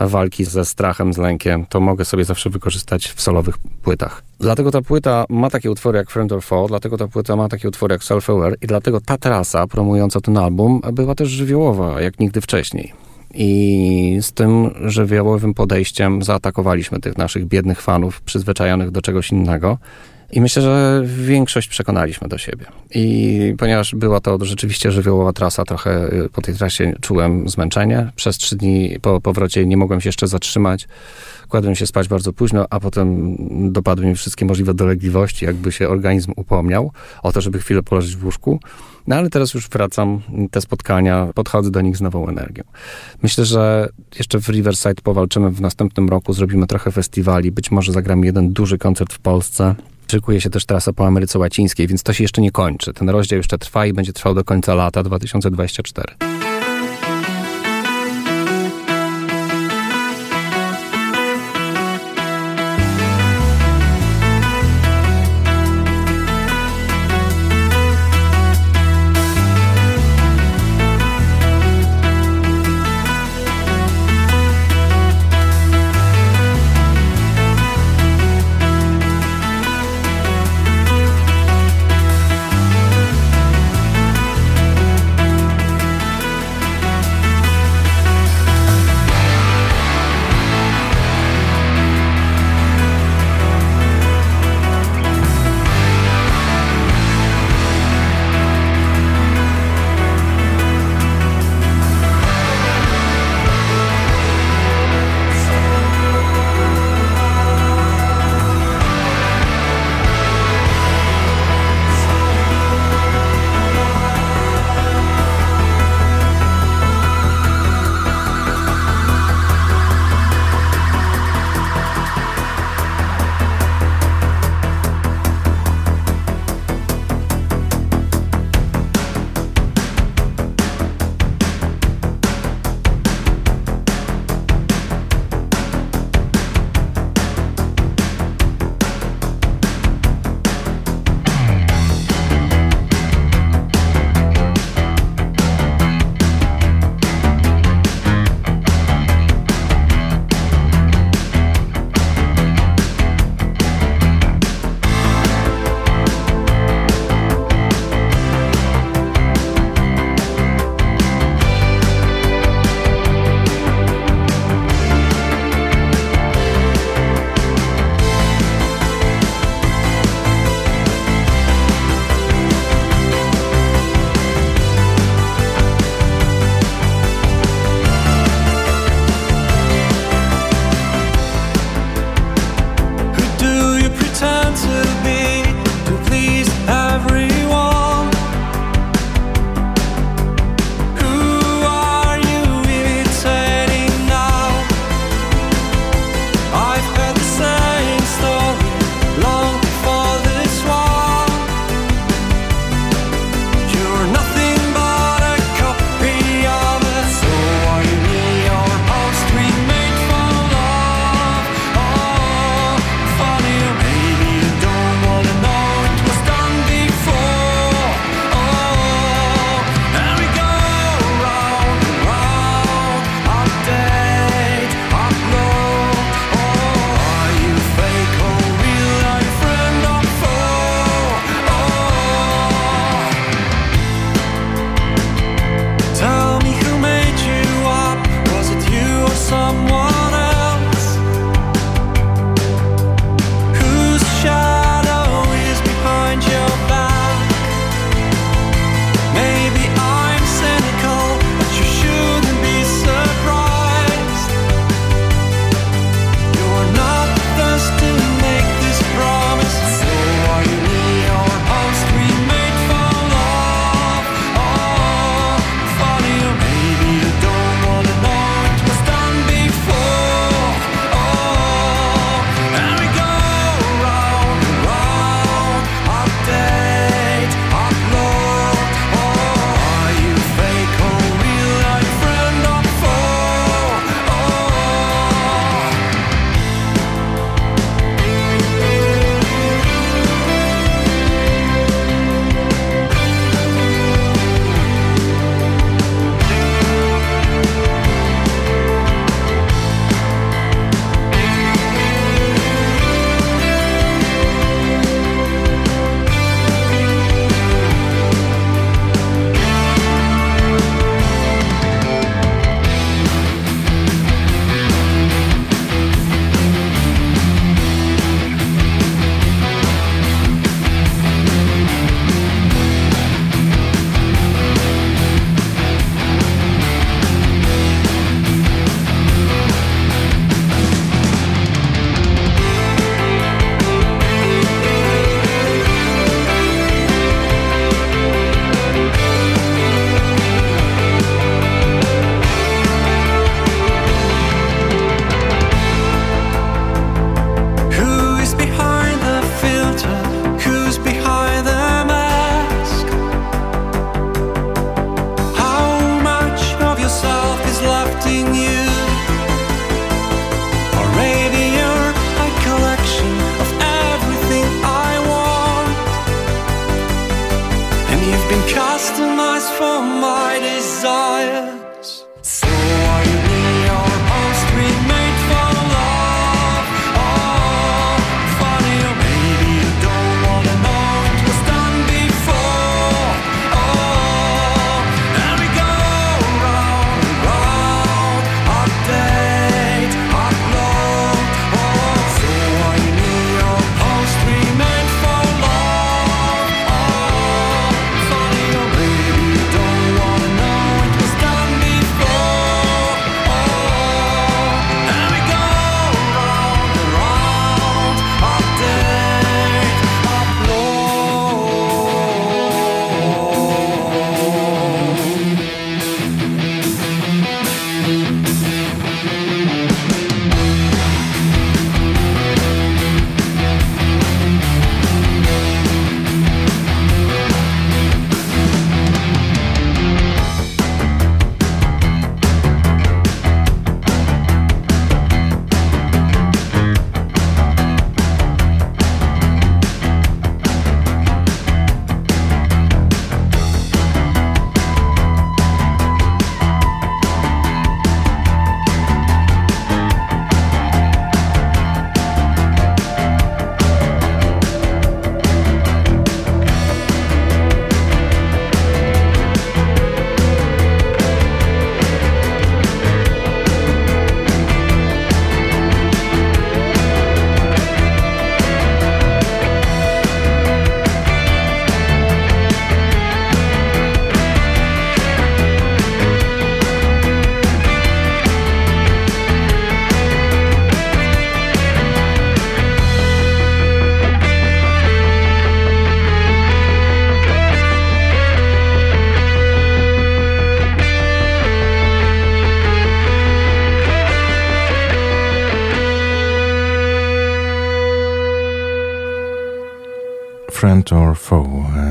walki ze strachem, z lękiem. To mogę sobie zawsze wykorzystać w solowych płytach. Dlatego ta płyta ma takie utwory jak Friend or Foe, dlatego ta płyta ma takie utwory jak Self-Aware i dlatego ta trasa promująca ten album była też żywiołowa, jak nigdy wcześniej. I z tym żywiołowym podejściem zaatakowaliśmy tych naszych biednych fanów, przyzwyczajonych do czegoś innego. I myślę, że większość przekonaliśmy do siebie. I ponieważ była to rzeczywiście żywiołowa trasa, trochę y, po tej trasie czułem zmęczenie. Przez trzy dni po powrocie nie mogłem się jeszcze zatrzymać. Kładłem się spać bardzo późno, a potem dopadły mi wszystkie możliwe dolegliwości, jakby się organizm upomniał o to, żeby chwilę poleżeć w łóżku. No ale teraz już wracam, te spotkania, podchodzę do nich z nową energią. Myślę, że jeszcze w Riverside powalczymy w następnym roku, zrobimy trochę festiwali, być może zagramy jeden duży koncert w Polsce. Szykuje się też trasa po Ameryce Łacińskiej, więc to się jeszcze nie kończy. Ten rozdział jeszcze trwa i będzie trwał do końca lata 2024.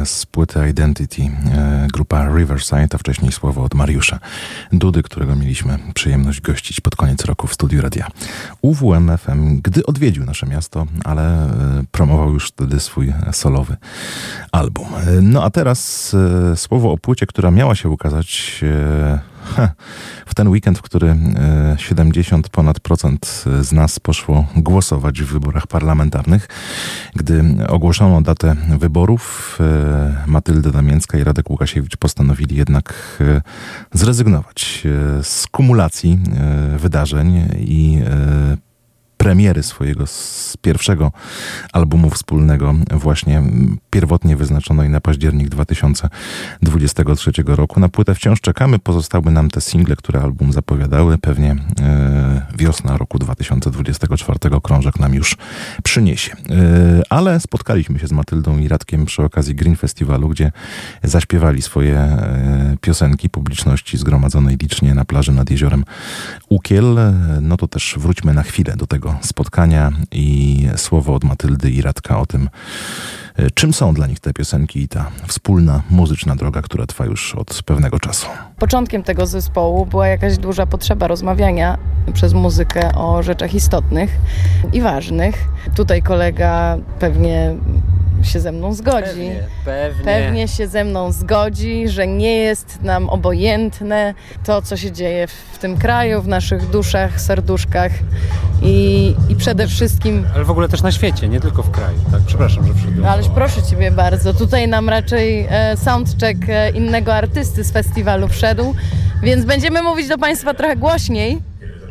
z płyty Identity, e, grupa Riverside, a wcześniej słowo od Mariusza Dudy, którego mieliśmy przyjemność gościć pod koniec roku w studiu radia UWM FM, gdy odwiedził nasze miasto, ale e, promował już wtedy swój solowy album. E, No a teraz słowo o płycie, która miała się ukazać *laughs* w ten weekend, w który e, 70 ponad procent z nas poszło głosować w wyborach parlamentarnych. Gdy ogłoszono datę wyborów, e, Matylda Damięcka i Radek Łukasiewicz postanowili jednak e, zrezygnować e, z kumulacji e, wydarzeń i e, premiery swojego z pierwszego albumu wspólnego właśnie pierwotnie wyznaczonej na październik 2023 roku. Na płytę wciąż czekamy, pozostały nam te single, które album zapowiadały. Pewnie e, wiosna roku 2024 krążek nam już przyniesie. E, ale spotkaliśmy się z Matyldą i Radkiem przy okazji Green Festiwalu, gdzie zaśpiewali swoje e, piosenki publiczności zgromadzonej licznie na plaży nad jeziorem Ukiel. No to też wróćmy na chwilę do tego spotkania i słowo od Matyldy i Radka o tym, czym są dla nich te piosenki i ta wspólna muzyczna droga, która trwa już od pewnego czasu. Początkiem tego zespołu była jakaś duża potrzeba rozmawiania przez muzykę o rzeczach istotnych i ważnych. Tutaj kolega pewnie się ze mną zgodzi. Pewnie, pewnie. Pewnie się ze mną zgodzi, że nie jest nam obojętne to, co się dzieje w tym kraju, w naszych duszach, serduszkach i, i przede wszystkim Ale w ogóle też na świecie, nie tylko w kraju. Tak, przepraszam, że wszedłem. Proszę Ciebie bardzo, tutaj nam raczej e, soundcheck e, innego artysty z festiwalu wszedł, więc będziemy mówić do Państwa trochę głośniej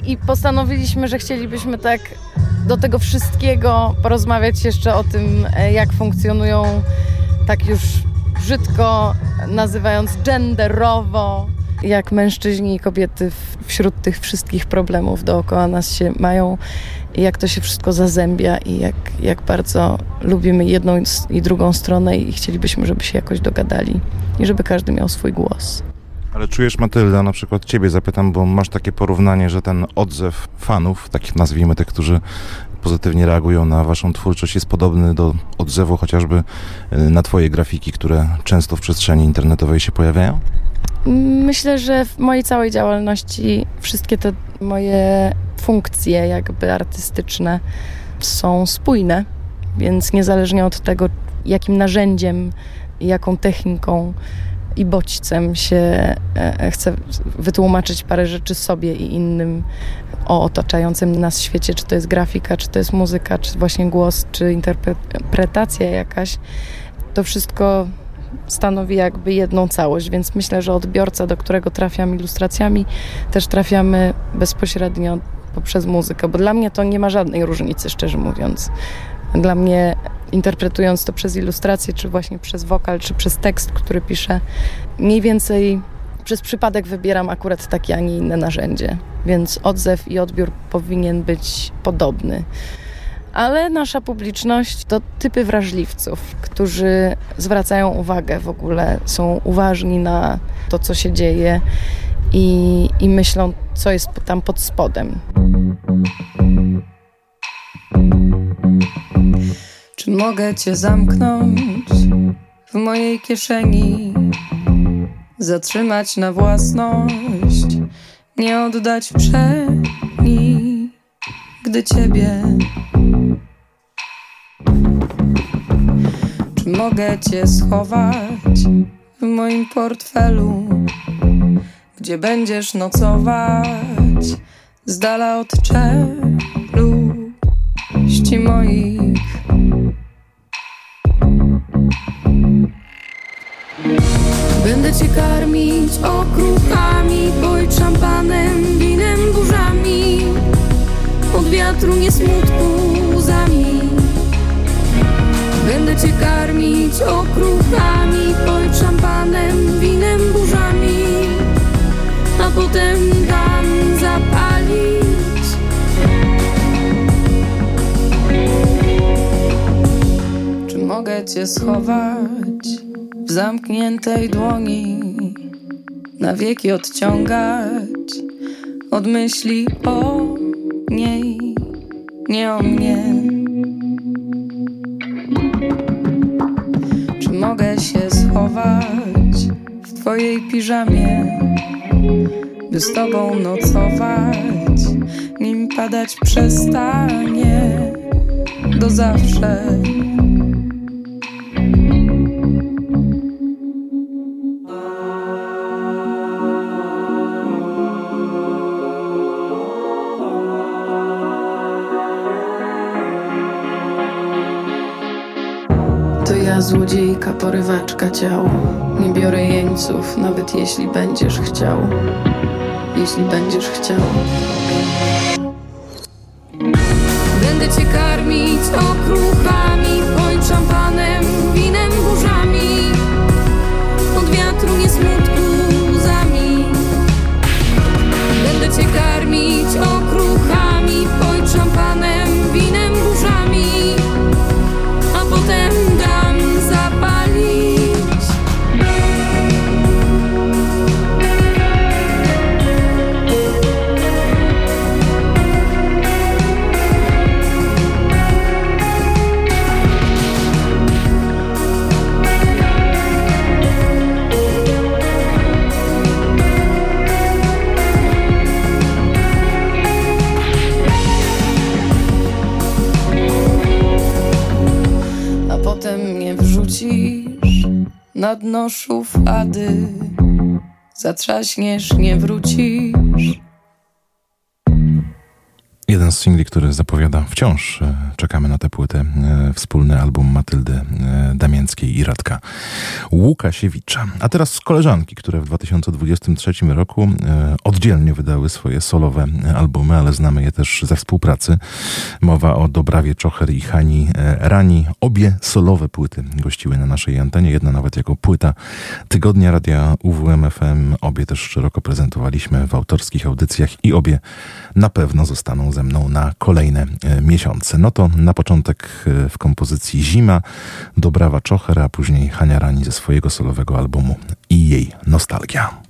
i postanowiliśmy, że chcielibyśmy tak do tego wszystkiego porozmawiać jeszcze o tym, e, jak funkcjonują, tak już brzydko nazywając genderowo, jak mężczyźni i kobiety wśród tych wszystkich problemów dookoła nas się mają jak to się wszystko zazębia i jak, jak bardzo lubimy jedną i drugą stronę i chcielibyśmy, żeby się jakoś dogadali i żeby każdy miał swój głos. Ale czujesz, Matylda, na przykład ciebie zapytam, bo masz takie porównanie, że ten odzew fanów, takich nazwijmy tych, którzy pozytywnie reagują na waszą twórczość, jest podobny do odzewu chociażby y, na twoje grafiki, które często w przestrzeni internetowej się pojawiają? Myślę, że w mojej całej działalności wszystkie te moje funkcje jakby artystyczne są spójne, więc niezależnie od tego, jakim narzędziem jaką techniką i bodźcem się e, chcę wytłumaczyć parę rzeczy sobie i innym o otaczającym nas świecie, czy to jest grafika, czy to jest muzyka, czy właśnie głos, czy interpretacja jakaś. To wszystko stanowi jakby jedną całość, więc myślę, że odbiorca, do którego trafiam ilustracjami, też trafiamy bezpośrednio poprzez muzykę, bo dla mnie to nie ma żadnej różnicy, szczerze mówiąc. Dla mnie interpretując to przez ilustrację, czy właśnie przez wokal, czy przez tekst, który piszę, mniej więcej przez przypadek wybieram akurat takie, a nie inne narzędzie, więc odzew i odbiór powinien być podobny. Ale nasza publiczność to typy wrażliwców, którzy zwracają uwagę w ogóle, są uważni na to, co się dzieje i, i myślą, co jest tam pod spodem. Czy mogę cię zamknąć w mojej kieszeni? Zatrzymać na własność, nie oddać przeni, gdy ciebie. Czy mogę cię schować w moim portfelu, gdzie będziesz nocować z dala od czeluści moich? Będę cię karmić okruchami, boj szampanem, winem, burzami. Od wiatru nie smutku Będę cię karmić okruchami, boj szampanem, winem, burzami. A potem dam zapalić. Czy mogę cię schować? w zamkniętej dłoni na wieki odciągać od myśli o niej, nie o mnie. Mogę się schować w twojej piżamie, by z tobą nocować, nim padać przestanie do zawsze? Złodziejka, porywaczka ciał. Nie biorę jeńców, nawet jeśli będziesz chciał. Jeśli będziesz chciał. Na dno szuflady. Zatrzaśniesz, nie wrócisz. Jeden z singli, który zapowiada wciąż, e, czekamy na tę płytę, e, wspólny album Matyldy e, Damięckiej i Radka Łukasiewicza. A teraz koleżanki, które w 2023 roku oddzielnie wydały swoje solowe albumy, ale znamy je też ze współpracy. Mowa o Dobrawie Czocher i Hani Rani. Obie solowe płyty gościły na naszej antenie, jedna nawet jako płyta Tygodnia Radia UWM FM. Obie też szeroko prezentowaliśmy w autorskich audycjach i obie na pewno zostaną ze mną na kolejne e, miesiące. No to na początek e, w kompozycji Zima, Dobrawa Czocher, a później Hania Rani ze swojego solowego albumu i jej nostalgia.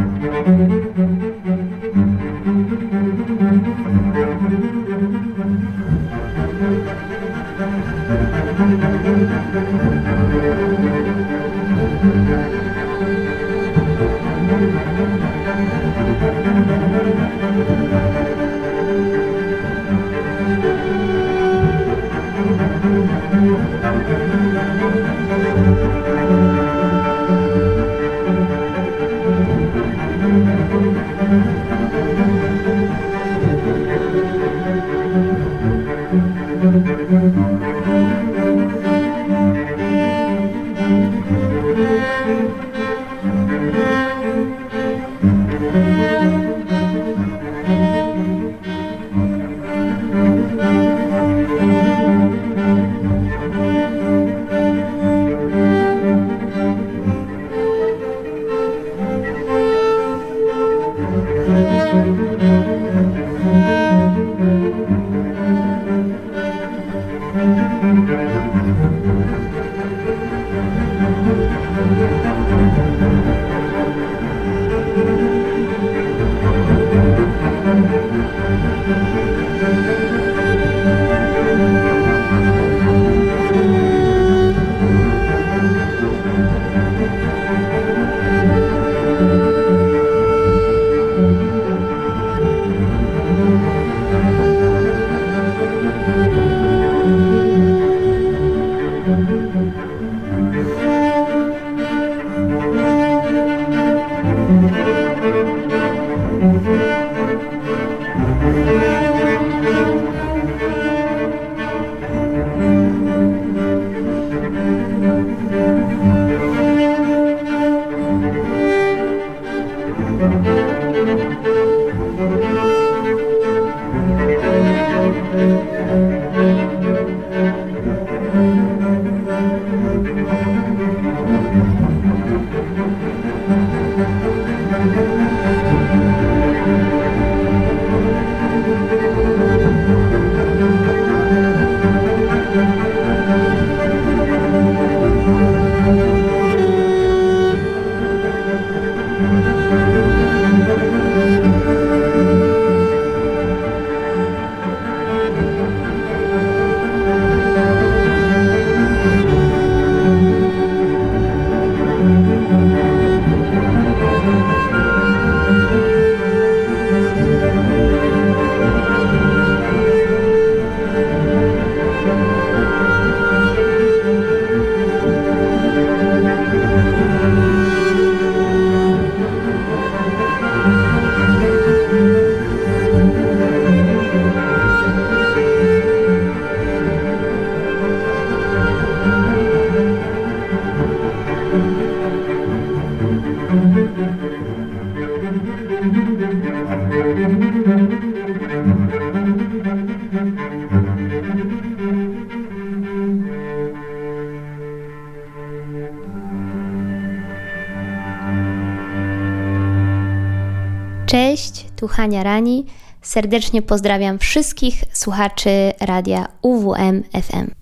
tu Hania Rani. Serdecznie pozdrawiam wszystkich słuchaczy radia UWM FM.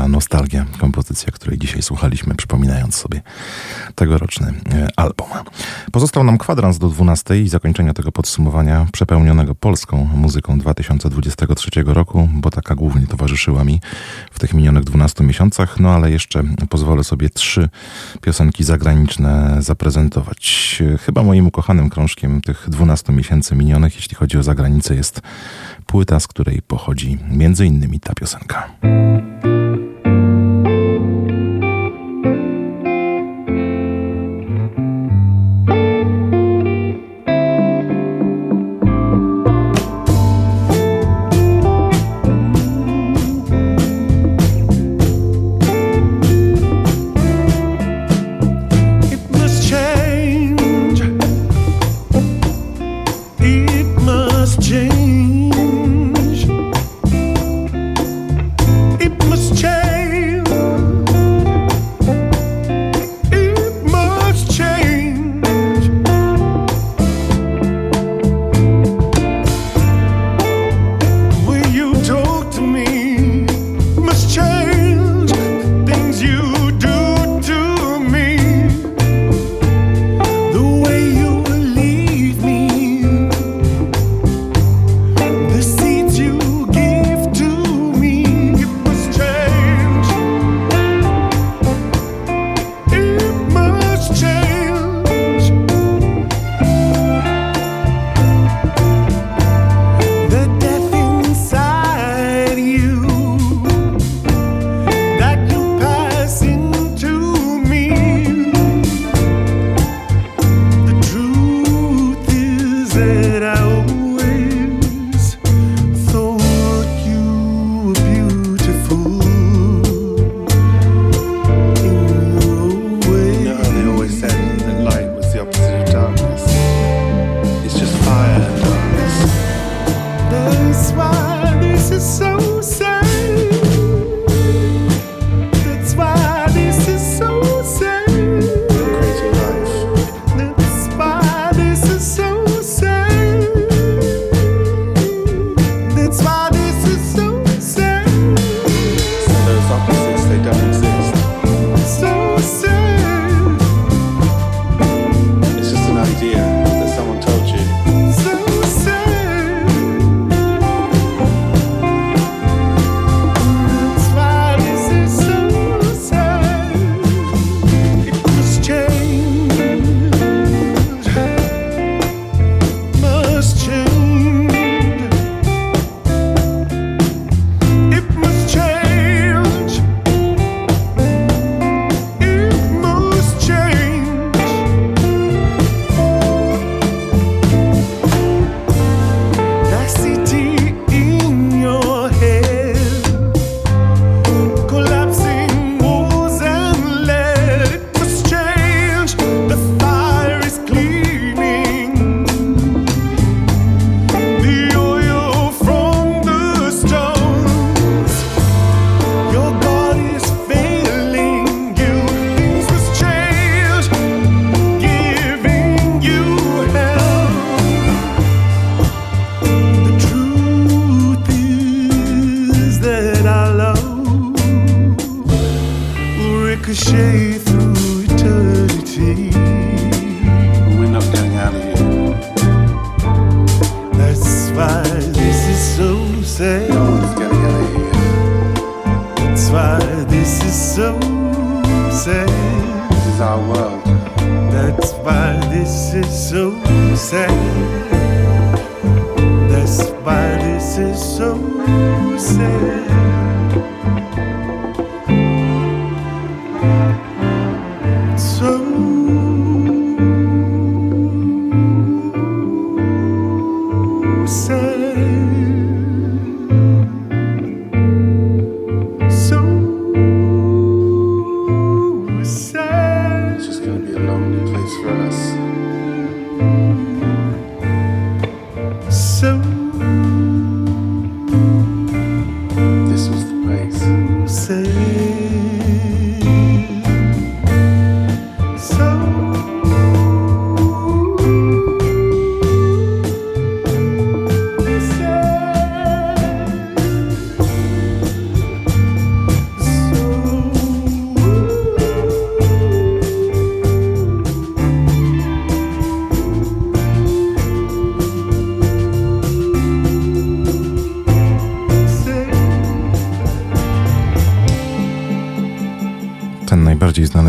ta nostalgia, kompozycja, której dzisiaj słuchaliśmy, przypominając sobie tegoroczny e, album. Pozostał nam kwadrans do 12 i zakończenia tego podsumowania przepełnionego polską muzyką 2023 roku, bo taka głównie towarzyszyła mi w tych minionych 12 miesiącach, no ale jeszcze pozwolę sobie trzy piosenki zagraniczne zaprezentować. Chyba moim ukochanym krążkiem tych 12 miesięcy minionych, jeśli chodzi o zagranicę, jest płyta, z której pochodzi między innymi ta piosenka.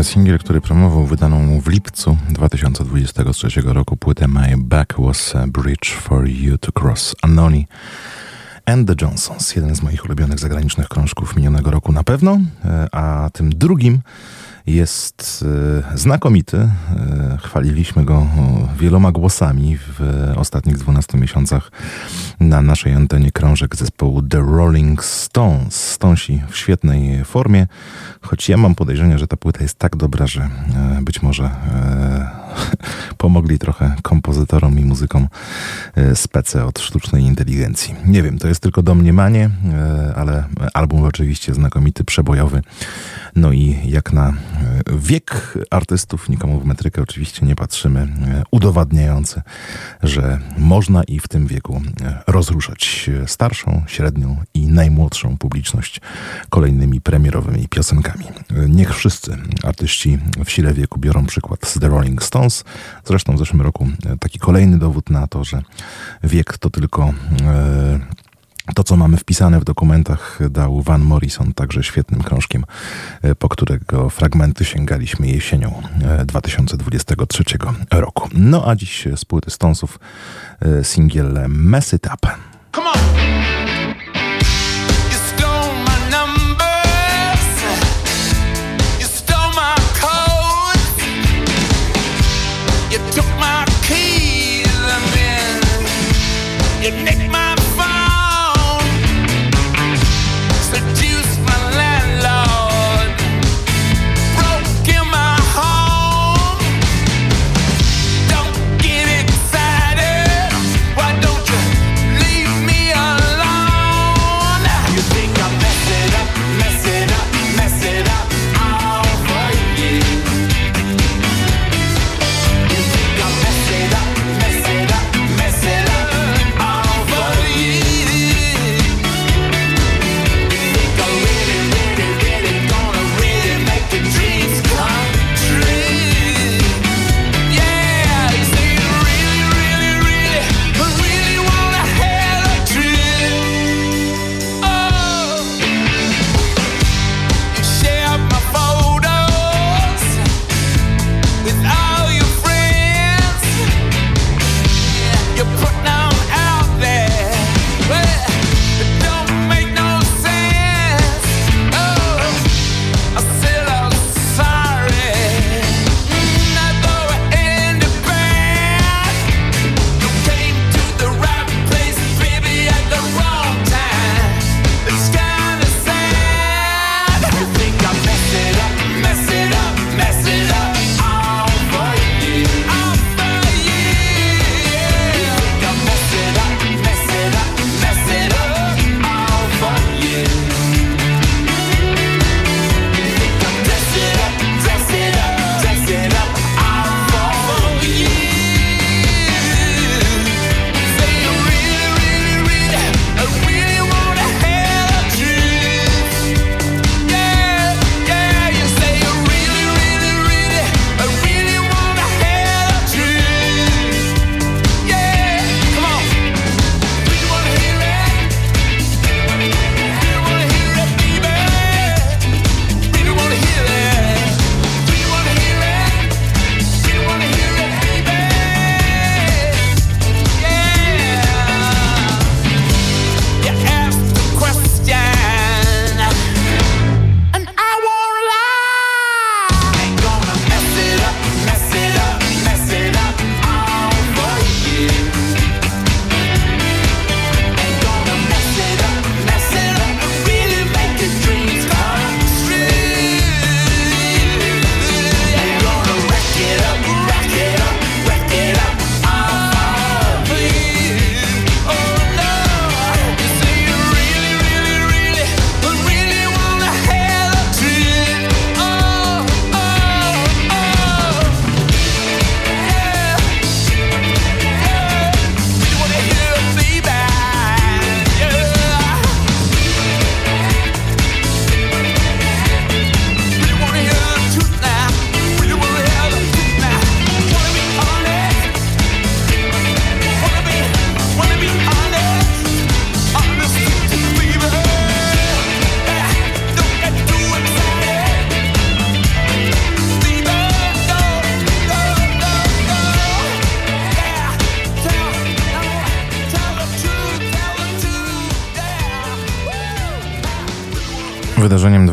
Singiel, który promował wydaną w lipcu 2023 roku płytę My Back Was a Bridge for You to Cross Anoni and the Johnsons. Jeden z moich ulubionych zagranicznych krążków minionego roku na pewno, e, a tym drugim jest e, znakomity. E, Chwaliliśmy go o, wieloma głosami w ostatnich 12 miesiącach na naszej antenie krążek zespołu The Rolling Stones. Stonesi w świetnej formie, choć ja mam podejrzenie, że ta płyta jest tak dobra, że e, być może e, pomogli trochę kompozytorom i muzykom e, spece od sztucznej inteligencji. Nie wiem, to jest tylko domniemanie, e, ale album oczywiście znakomity, przebojowy. No i jak na e, wiek artystów, nikomu w metrykę oczywiście nie patrzymy, udowadniający, że można i w tym wieku rozruszać starszą, średnią i najmłodszą publiczność kolejnymi premierowymi piosenkami. Niech wszyscy artyści w sile wieku biorą przykład z The Rolling Stones. Zresztą w zeszłym roku e, taki kolejny dowód na to, że wiek to tylko e, to, co mamy wpisane w dokumentach, dał Van Morrison, także świetnym krążkiem, e, po którego fragmenty sięgaliśmy jesienią e, 2023 roku. No a dziś z płyty Stonesów singiel Mess It Up. You nicked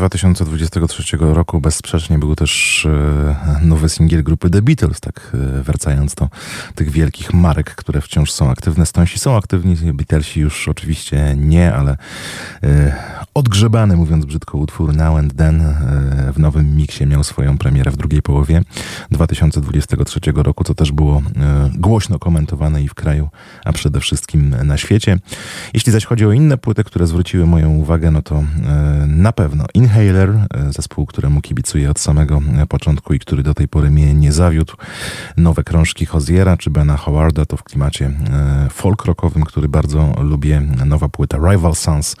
2023 roku bezsprzecznie był też e, nowy singiel grupy The Beatles, tak e, wracając do tych wielkich marek, które wciąż są aktywne. Stonesi są aktywni, Beatlesi już oczywiście nie, ale e, odgrzebany, mówiąc brzydko, utwór Now and Then e, w nowym miksie miał swoją premierę w drugiej połowie 2023 roku, co też było e, głośno komentowane i w kraju, a przede wszystkim na świecie. Jeśli zaś chodzi o inne płyty, które zwróciły moją uwagę, no to e, na pewno Inhaler, zespół, któremu kibicuję od samego początku i który do tej pory mnie nie zawiódł. Nowe krążki Hoziera czy Bena Howarda to w klimacie folk rockowym, który bardzo lubię. Nowa płyta Rival Sons,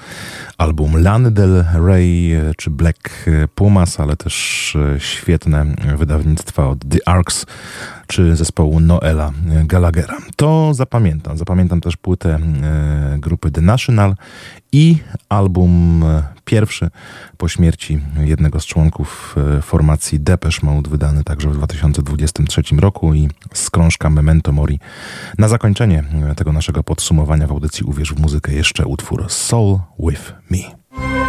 album Lany Del Rey e, czy Black Pumas, ale też e, świetne wydawnictwa od The Arcs czy zespołu Noela Gallaghera. To zapamiętam. Zapamiętam też płytę e, grupy The National i album e, pierwszy po śmierci jednego z członków e, formacji Depeche Mode, wydany także w 2023 roku i z krążka Memento Mori. Na zakończenie tego naszego podsumowania w audycji Uwierz w muzykę jeszcze utwór Soul With Me.